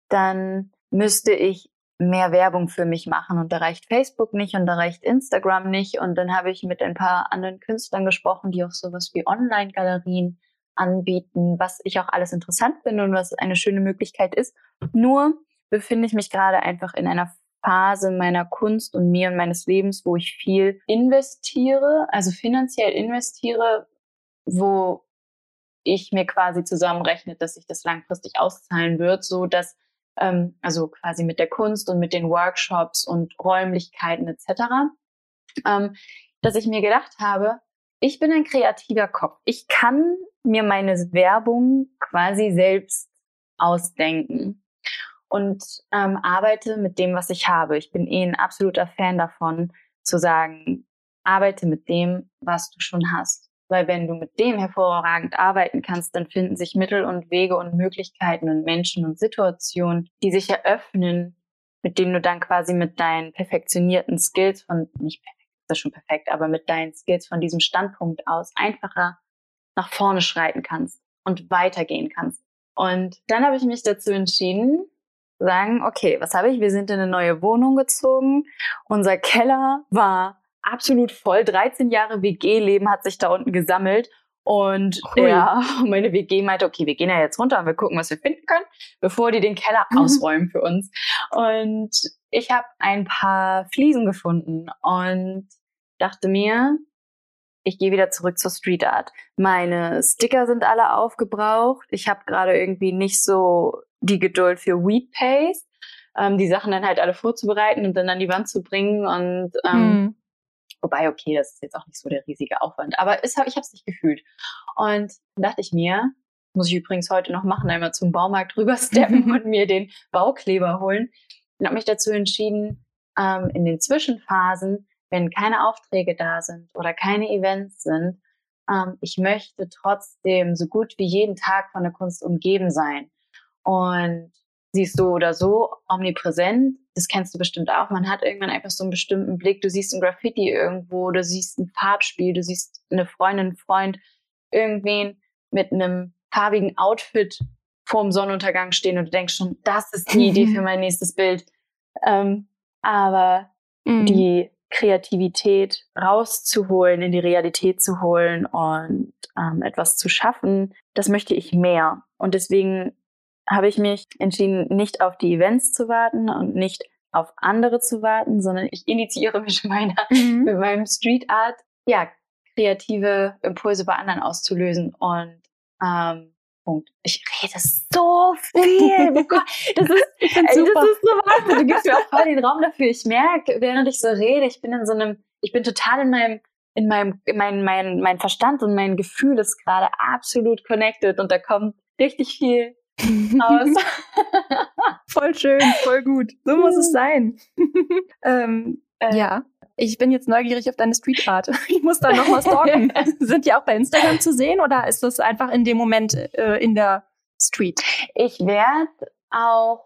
dann müsste ich mehr Werbung für mich machen und da reicht Facebook nicht und da reicht Instagram nicht und dann habe ich mit ein paar anderen Künstlern gesprochen, die auch sowas wie Online-Galerien anbieten, was ich auch alles interessant finde und was eine schöne Möglichkeit ist. Nur befinde ich mich gerade einfach in einer Phase meiner Kunst und mir und meines Lebens, wo ich viel investiere, also finanziell investiere, wo ich mir quasi zusammenrechne, dass sich das langfristig auszahlen wird, so dass ähm, also quasi mit der Kunst und mit den Workshops und Räumlichkeiten etc., ähm, dass ich mir gedacht habe, ich bin ein kreativer Kopf. Ich kann mir meine Werbung quasi selbst ausdenken und ähm, arbeite mit dem, was ich habe. Ich bin eh ein absoluter Fan davon, zu sagen, arbeite mit dem, was du schon hast. Weil wenn du mit dem hervorragend arbeiten kannst, dann finden sich Mittel und Wege und Möglichkeiten und Menschen und Situationen, die sich eröffnen, mit denen du dann quasi mit deinen perfektionierten Skills von, nicht perfekt, das ist schon perfekt, aber mit deinen Skills von diesem Standpunkt aus einfacher nach vorne schreiten kannst und weitergehen kannst. Und dann habe ich mich dazu entschieden, sagen, okay, was habe ich? Wir sind in eine neue Wohnung gezogen. Unser Keller war absolut voll. 13 Jahre WG-Leben hat sich da unten gesammelt. Und Hui. ja, meine WG meinte, okay, wir gehen ja jetzt runter und wir gucken, was wir finden können, bevor die den Keller mhm. ausräumen für uns. Und ich habe ein paar Fliesen gefunden und dachte mir, ich gehe wieder zurück zur Street Art. Meine Sticker sind alle aufgebraucht. Ich habe gerade irgendwie nicht so die Geduld für Weed Paste, ähm, die Sachen dann halt alle vorzubereiten und dann an die Wand zu bringen. Und ähm, mhm. wobei, okay, das ist jetzt auch nicht so der riesige Aufwand. Aber es, ich habe es nicht gefühlt. Und dann dachte ich mir, muss ich übrigens heute noch machen, einmal zum Baumarkt rübersteppen und mir den Baukleber holen. Und habe mich dazu entschieden, ähm, in den Zwischenphasen wenn keine Aufträge da sind oder keine Events sind, ähm, ich möchte trotzdem so gut wie jeden Tag von der Kunst umgeben sein. Und sie ist so oder so omnipräsent. Das kennst du bestimmt auch. Man hat irgendwann einfach so einen bestimmten Blick. Du siehst ein Graffiti irgendwo, du siehst ein Farbspiel, du siehst eine Freundin, einen Freund, irgendwen mit einem farbigen Outfit vorm Sonnenuntergang stehen und du denkst schon, das ist die Idee für mein nächstes Bild. Ähm, aber mhm. die Kreativität rauszuholen, in die Realität zu holen und ähm, etwas zu schaffen, das möchte ich mehr. Und deswegen habe ich mich entschieden, nicht auf die Events zu warten und nicht auf andere zu warten, sondern ich initiiere mit meiner, mhm. mit meinem Street Art, ja, kreative Impulse bei anderen auszulösen und ähm, Punkt. Ich rede so viel. Oh das ist, ich ey, das ist so Wahnsinn. Du gibst mir auch voll den Raum dafür. Ich merke, während ich so rede, ich bin in so einem, ich bin total in meinem, in meinem, mein, mein, mein Verstand und mein Gefühl ist gerade absolut connected und da kommt richtig viel aus. voll schön, voll gut. So muss es sein. ähm, äh, ja. Ich bin jetzt neugierig auf deine Street Art. Ich muss da noch mal stalken. Sind die auch bei Instagram zu sehen oder ist das einfach in dem Moment äh, in der Street? Ich werde auch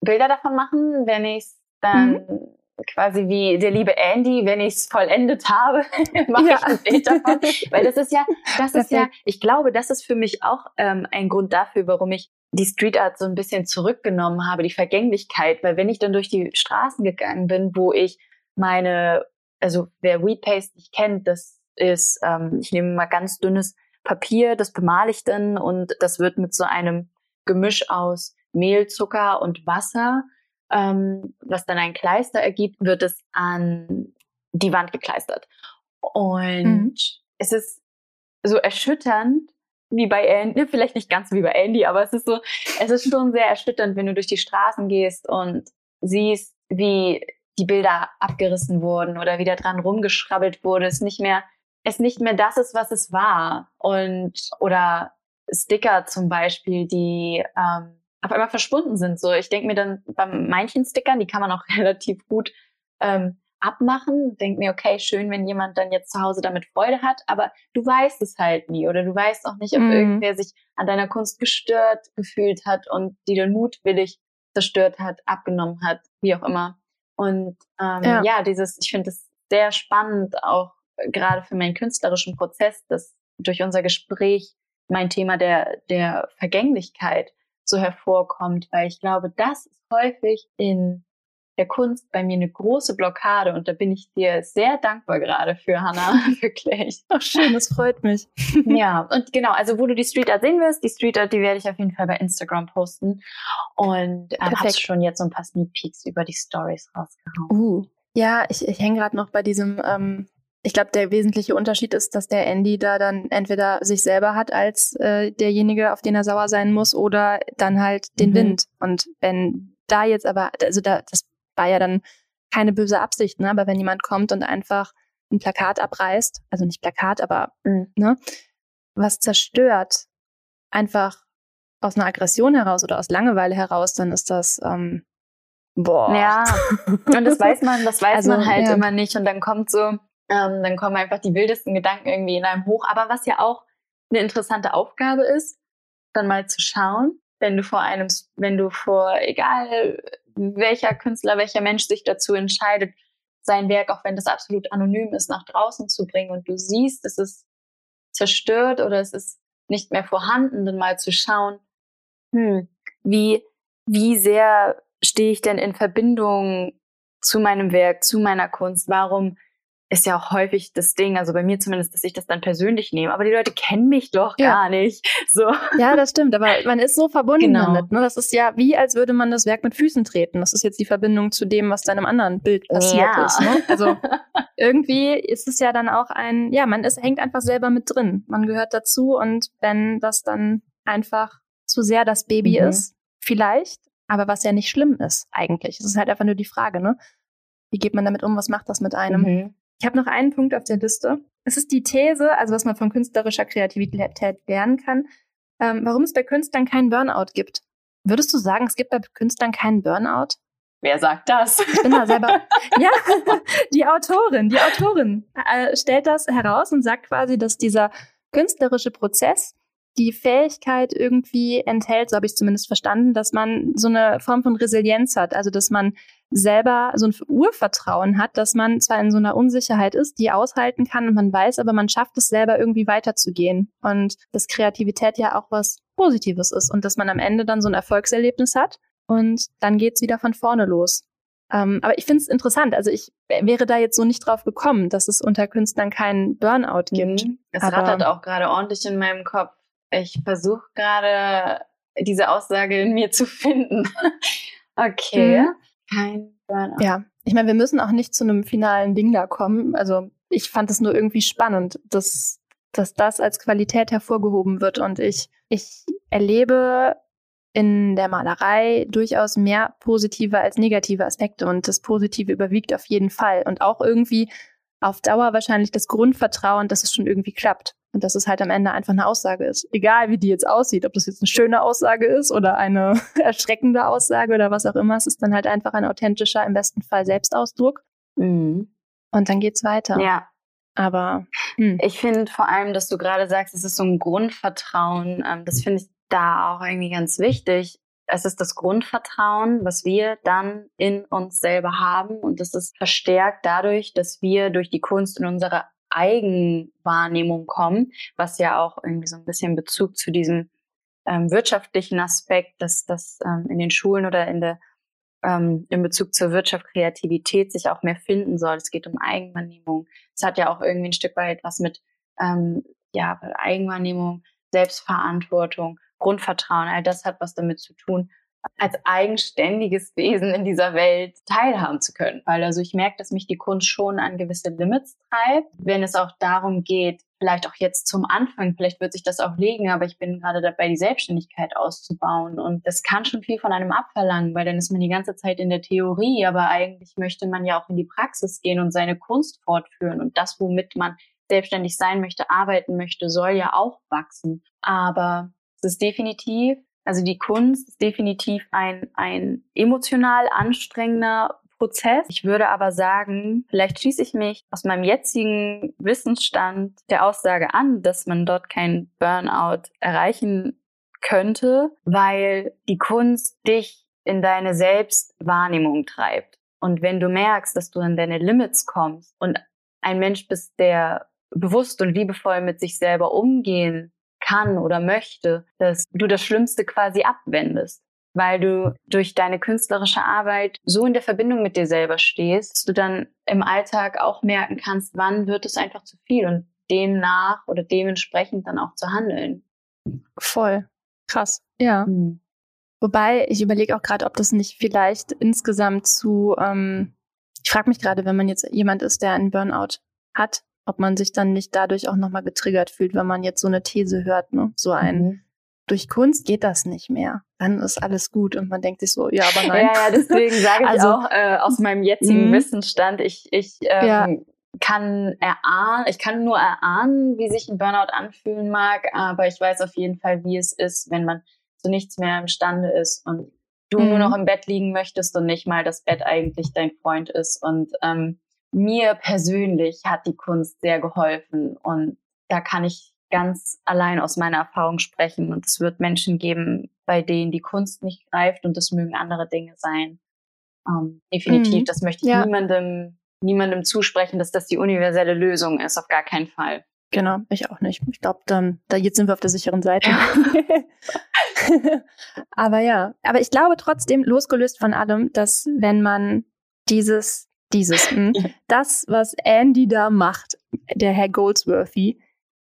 Bilder davon machen, wenn ich es dann mhm. quasi wie der liebe Andy, wenn ich es vollendet habe, mache ja. ich ein Bild davon. Weil das ist ja, das ist ja, ich glaube, das ist für mich auch ähm, ein Grund dafür, warum ich die Street Art so ein bisschen zurückgenommen habe, die Vergänglichkeit. Weil wenn ich dann durch die Straßen gegangen bin, wo ich meine, also wer Weed Paste nicht kennt, das ist, ähm, ich nehme mal ganz dünnes Papier, das bemale ich dann und das wird mit so einem Gemisch aus Mehl, Zucker und Wasser, ähm, was dann ein Kleister ergibt, wird es an die Wand gekleistert. Und mhm. es ist so erschütternd, wie bei Andy, vielleicht nicht ganz wie bei Andy, aber es ist so, es ist schon sehr erschütternd, wenn du durch die Straßen gehst und siehst, wie die Bilder abgerissen wurden oder wieder dran rumgeschrabbelt wurde, es nicht mehr, es nicht mehr das ist, was es war. Und, oder Sticker zum Beispiel, die ähm, auf einmal verschwunden sind. So, ich denke mir dann bei manchen Stickern, die kann man auch relativ gut ähm, abmachen. Denk mir, okay, schön, wenn jemand dann jetzt zu Hause damit Freude hat, aber du weißt es halt nie oder du weißt auch nicht, ob mm. irgendwer sich an deiner Kunst gestört gefühlt hat und die den mutwillig zerstört hat, abgenommen hat, wie auch immer. Und ähm, ja. ja, dieses, ich finde es sehr spannend, auch gerade für meinen künstlerischen Prozess, dass durch unser Gespräch mein Thema der, der Vergänglichkeit so hervorkommt, weil ich glaube, das ist häufig in der Kunst bei mir eine große Blockade und da bin ich dir sehr dankbar gerade für, Hannah, wirklich. Ach schön, das freut mich. ja, und genau, also wo du die Street Art sehen wirst, die Street Art, die werde ich auf jeden Fall bei Instagram posten und ähm, hast schon jetzt so ein paar Sneak Peeks über die Stories rausgehauen. Uh, ja, ich, ich hänge gerade noch bei diesem, ähm, ich glaube, der wesentliche Unterschied ist, dass der Andy da dann entweder sich selber hat als äh, derjenige, auf den er sauer sein muss, oder dann halt den mhm. Wind. Und wenn da jetzt aber, also da, das war ja dann keine böse Absicht, ne? aber wenn jemand kommt und einfach ein Plakat abreißt, also nicht Plakat, aber mhm. ne, was zerstört, einfach aus einer Aggression heraus oder aus Langeweile heraus, dann ist das ähm, boah. Ja, und das weiß man, das weiß also, man halt ja. immer nicht. Und dann kommt so, ähm, dann kommen einfach die wildesten Gedanken irgendwie in einem hoch. Aber was ja auch eine interessante Aufgabe ist, dann mal zu schauen, wenn du vor einem, wenn du vor, egal welcher Künstler, welcher Mensch sich dazu entscheidet, sein Werk, auch wenn das absolut anonym ist, nach draußen zu bringen und du siehst, es ist zerstört oder es ist nicht mehr vorhanden, dann mal zu schauen, hm, wie, wie sehr stehe ich denn in Verbindung zu meinem Werk, zu meiner Kunst? Warum ist ja auch häufig das Ding, also bei mir zumindest, dass ich das dann persönlich nehme. Aber die Leute kennen mich doch ja. gar nicht. So. Ja, das stimmt. Aber man ist so verbunden genau. damit. Ne? Das ist ja wie, als würde man das Werk mit Füßen treten. Das ist jetzt die Verbindung zu dem, was deinem anderen Bild passiert ja. ist. Ne? Also irgendwie ist es ja dann auch ein, ja, man ist, hängt einfach selber mit drin. Man gehört dazu und wenn das dann einfach zu sehr das Baby mhm. ist, vielleicht, aber was ja nicht schlimm ist eigentlich. Es ist halt einfach nur die Frage, ne? Wie geht man damit um? Was macht das mit einem? Mhm. Ich habe noch einen Punkt auf der Liste. Es ist die These, also was man von künstlerischer Kreativität lernen kann, ähm, warum es bei Künstlern keinen Burnout gibt. Würdest du sagen, es gibt bei Künstlern keinen Burnout? Wer sagt das? Ich bin da selber. ja, die Autorin, die Autorin äh, stellt das heraus und sagt quasi, dass dieser künstlerische Prozess die Fähigkeit irgendwie enthält, so habe ich zumindest verstanden, dass man so eine Form von Resilienz hat, also dass man selber so ein Urvertrauen hat, dass man zwar in so einer Unsicherheit ist, die aushalten kann und man weiß, aber man schafft es selber irgendwie weiterzugehen und dass Kreativität ja auch was Positives ist und dass man am Ende dann so ein Erfolgserlebnis hat und dann geht's wieder von vorne los. Ähm, aber ich finde es interessant. Also ich wäre da jetzt so nicht drauf gekommen, dass es unter Künstlern keinen Burnout gibt. Mhm. Es rattert auch gerade ordentlich in meinem Kopf. Ich versuche gerade diese Aussage in mir zu finden. okay. Mhm. Kein Burnout. Ja, ich meine, wir müssen auch nicht zu einem finalen Ding da kommen. Also ich fand es nur irgendwie spannend, dass, dass das als Qualität hervorgehoben wird. Und ich, ich erlebe in der Malerei durchaus mehr positive als negative Aspekte. Und das Positive überwiegt auf jeden Fall. Und auch irgendwie auf Dauer wahrscheinlich das Grundvertrauen, dass es schon irgendwie klappt. Und dass es halt am Ende einfach eine Aussage ist. Egal wie die jetzt aussieht, ob das jetzt eine schöne Aussage ist oder eine erschreckende Aussage oder was auch immer, es ist dann halt einfach ein authentischer, im besten Fall Selbstausdruck. Mhm. Und dann geht's weiter. Ja. Aber hm. ich finde vor allem, dass du gerade sagst, es ist so ein Grundvertrauen. Ähm, das finde ich da auch irgendwie ganz wichtig. Es ist das Grundvertrauen, was wir dann in uns selber haben. Und das ist verstärkt dadurch, dass wir durch die Kunst in unsere Eigenwahrnehmung kommen, was ja auch irgendwie so ein bisschen Bezug zu diesem ähm, wirtschaftlichen Aspekt, dass das ähm, in den Schulen oder in der ähm, in Bezug zur Wirtschaft Kreativität sich auch mehr finden soll. Es geht um Eigenwahrnehmung. Es hat ja auch irgendwie ein Stück weit was mit ähm, ja Eigenwahrnehmung, Selbstverantwortung, Grundvertrauen. All das hat was damit zu tun, als eigenständiges Wesen in dieser Welt teilhaben zu können. Weil also ich merke, dass mich die Kunst schon an gewisse Limits treibt, wenn es auch darum geht, vielleicht auch jetzt zum Anfang, vielleicht wird sich das auch legen, aber ich bin gerade dabei, die Selbstständigkeit auszubauen. Und das kann schon viel von einem abverlangen, weil dann ist man die ganze Zeit in der Theorie, aber eigentlich möchte man ja auch in die Praxis gehen und seine Kunst fortführen. Und das, womit man selbstständig sein möchte, arbeiten möchte, soll ja auch wachsen. Aber es ist definitiv also die Kunst ist definitiv ein, ein emotional anstrengender Prozess. Ich würde aber sagen, vielleicht schließe ich mich aus meinem jetzigen Wissensstand der Aussage an, dass man dort keinen Burnout erreichen könnte, weil die Kunst dich in deine Selbstwahrnehmung treibt. Und wenn du merkst, dass du an deine Limits kommst und ein Mensch bist, der bewusst und liebevoll mit sich selber umgehen kann oder möchte, dass du das Schlimmste quasi abwendest, weil du durch deine künstlerische Arbeit so in der Verbindung mit dir selber stehst, dass du dann im Alltag auch merken kannst, wann wird es einfach zu viel und demnach oder dementsprechend dann auch zu handeln. Voll. Krass. Ja. Mhm. Wobei, ich überlege auch gerade, ob das nicht vielleicht insgesamt zu, ähm, ich frage mich gerade, wenn man jetzt jemand ist, der einen Burnout hat, ob man sich dann nicht dadurch auch nochmal getriggert fühlt, wenn man jetzt so eine These hört, ne? So ein, mhm. durch Kunst geht das nicht mehr. Dann ist alles gut und man denkt sich so, ja, aber nein. Ja, ja deswegen sage ich also, auch äh, aus meinem jetzigen mhm. Wissensstand, ich, ich ähm, ja. kann erahnen, ich kann nur erahnen, wie sich ein Burnout anfühlen mag, aber ich weiß auf jeden Fall, wie es ist, wenn man zu nichts mehr imstande ist und du mhm. nur noch im Bett liegen möchtest und nicht mal das Bett eigentlich dein Freund ist. Und ähm, mir persönlich hat die Kunst sehr geholfen und da kann ich ganz allein aus meiner Erfahrung sprechen. Und es wird Menschen geben, bei denen die Kunst nicht greift und das mögen andere Dinge sein. Ähm, definitiv, mhm. das möchte ich ja. niemandem, niemandem zusprechen, dass das die universelle Lösung ist, auf gar keinen Fall. Genau, ich auch nicht. Ich glaube, dann, da jetzt sind wir auf der sicheren Seite. aber ja, aber ich glaube trotzdem, losgelöst von allem, dass wenn man dieses, dieses, mh, hm, das, was Andy da macht, der Herr Goldsworthy,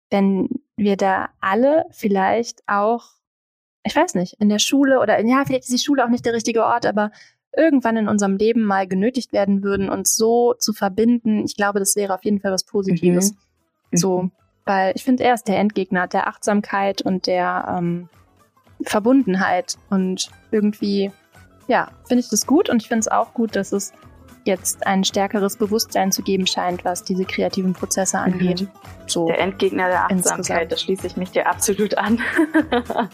wenn wir da alle vielleicht auch, ich weiß nicht, in der Schule oder ja, vielleicht ist die Schule auch nicht der richtige Ort, aber irgendwann in unserem Leben mal genötigt werden würden, uns so zu verbinden, ich glaube, das wäre auf jeden Fall was Positives. Mhm. So, weil ich finde, er ist der Endgegner der Achtsamkeit und der ähm, Verbundenheit. Und irgendwie, ja, finde ich das gut und ich finde es auch gut, dass es jetzt ein stärkeres Bewusstsein zu geben scheint, was diese kreativen Prozesse mhm. angeht. Mhm. So der Endgegner der Achtsamkeit, da schließe ich mich dir absolut an.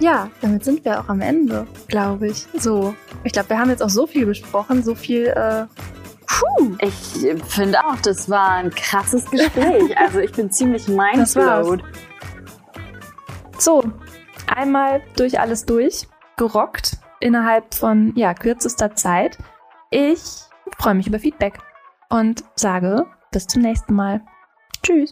ja, damit sind wir auch am Ende, glaube ich. So, ich glaube, wir haben jetzt auch so viel besprochen, so viel. Äh, Puh. Ich finde auch, das war ein krasses Gespräch. also ich bin ziemlich mindblowed. So, einmal durch alles durch, gerockt innerhalb von ja, kürzester Zeit. Ich freue mich über Feedback und sage bis zum nächsten Mal. Tschüss.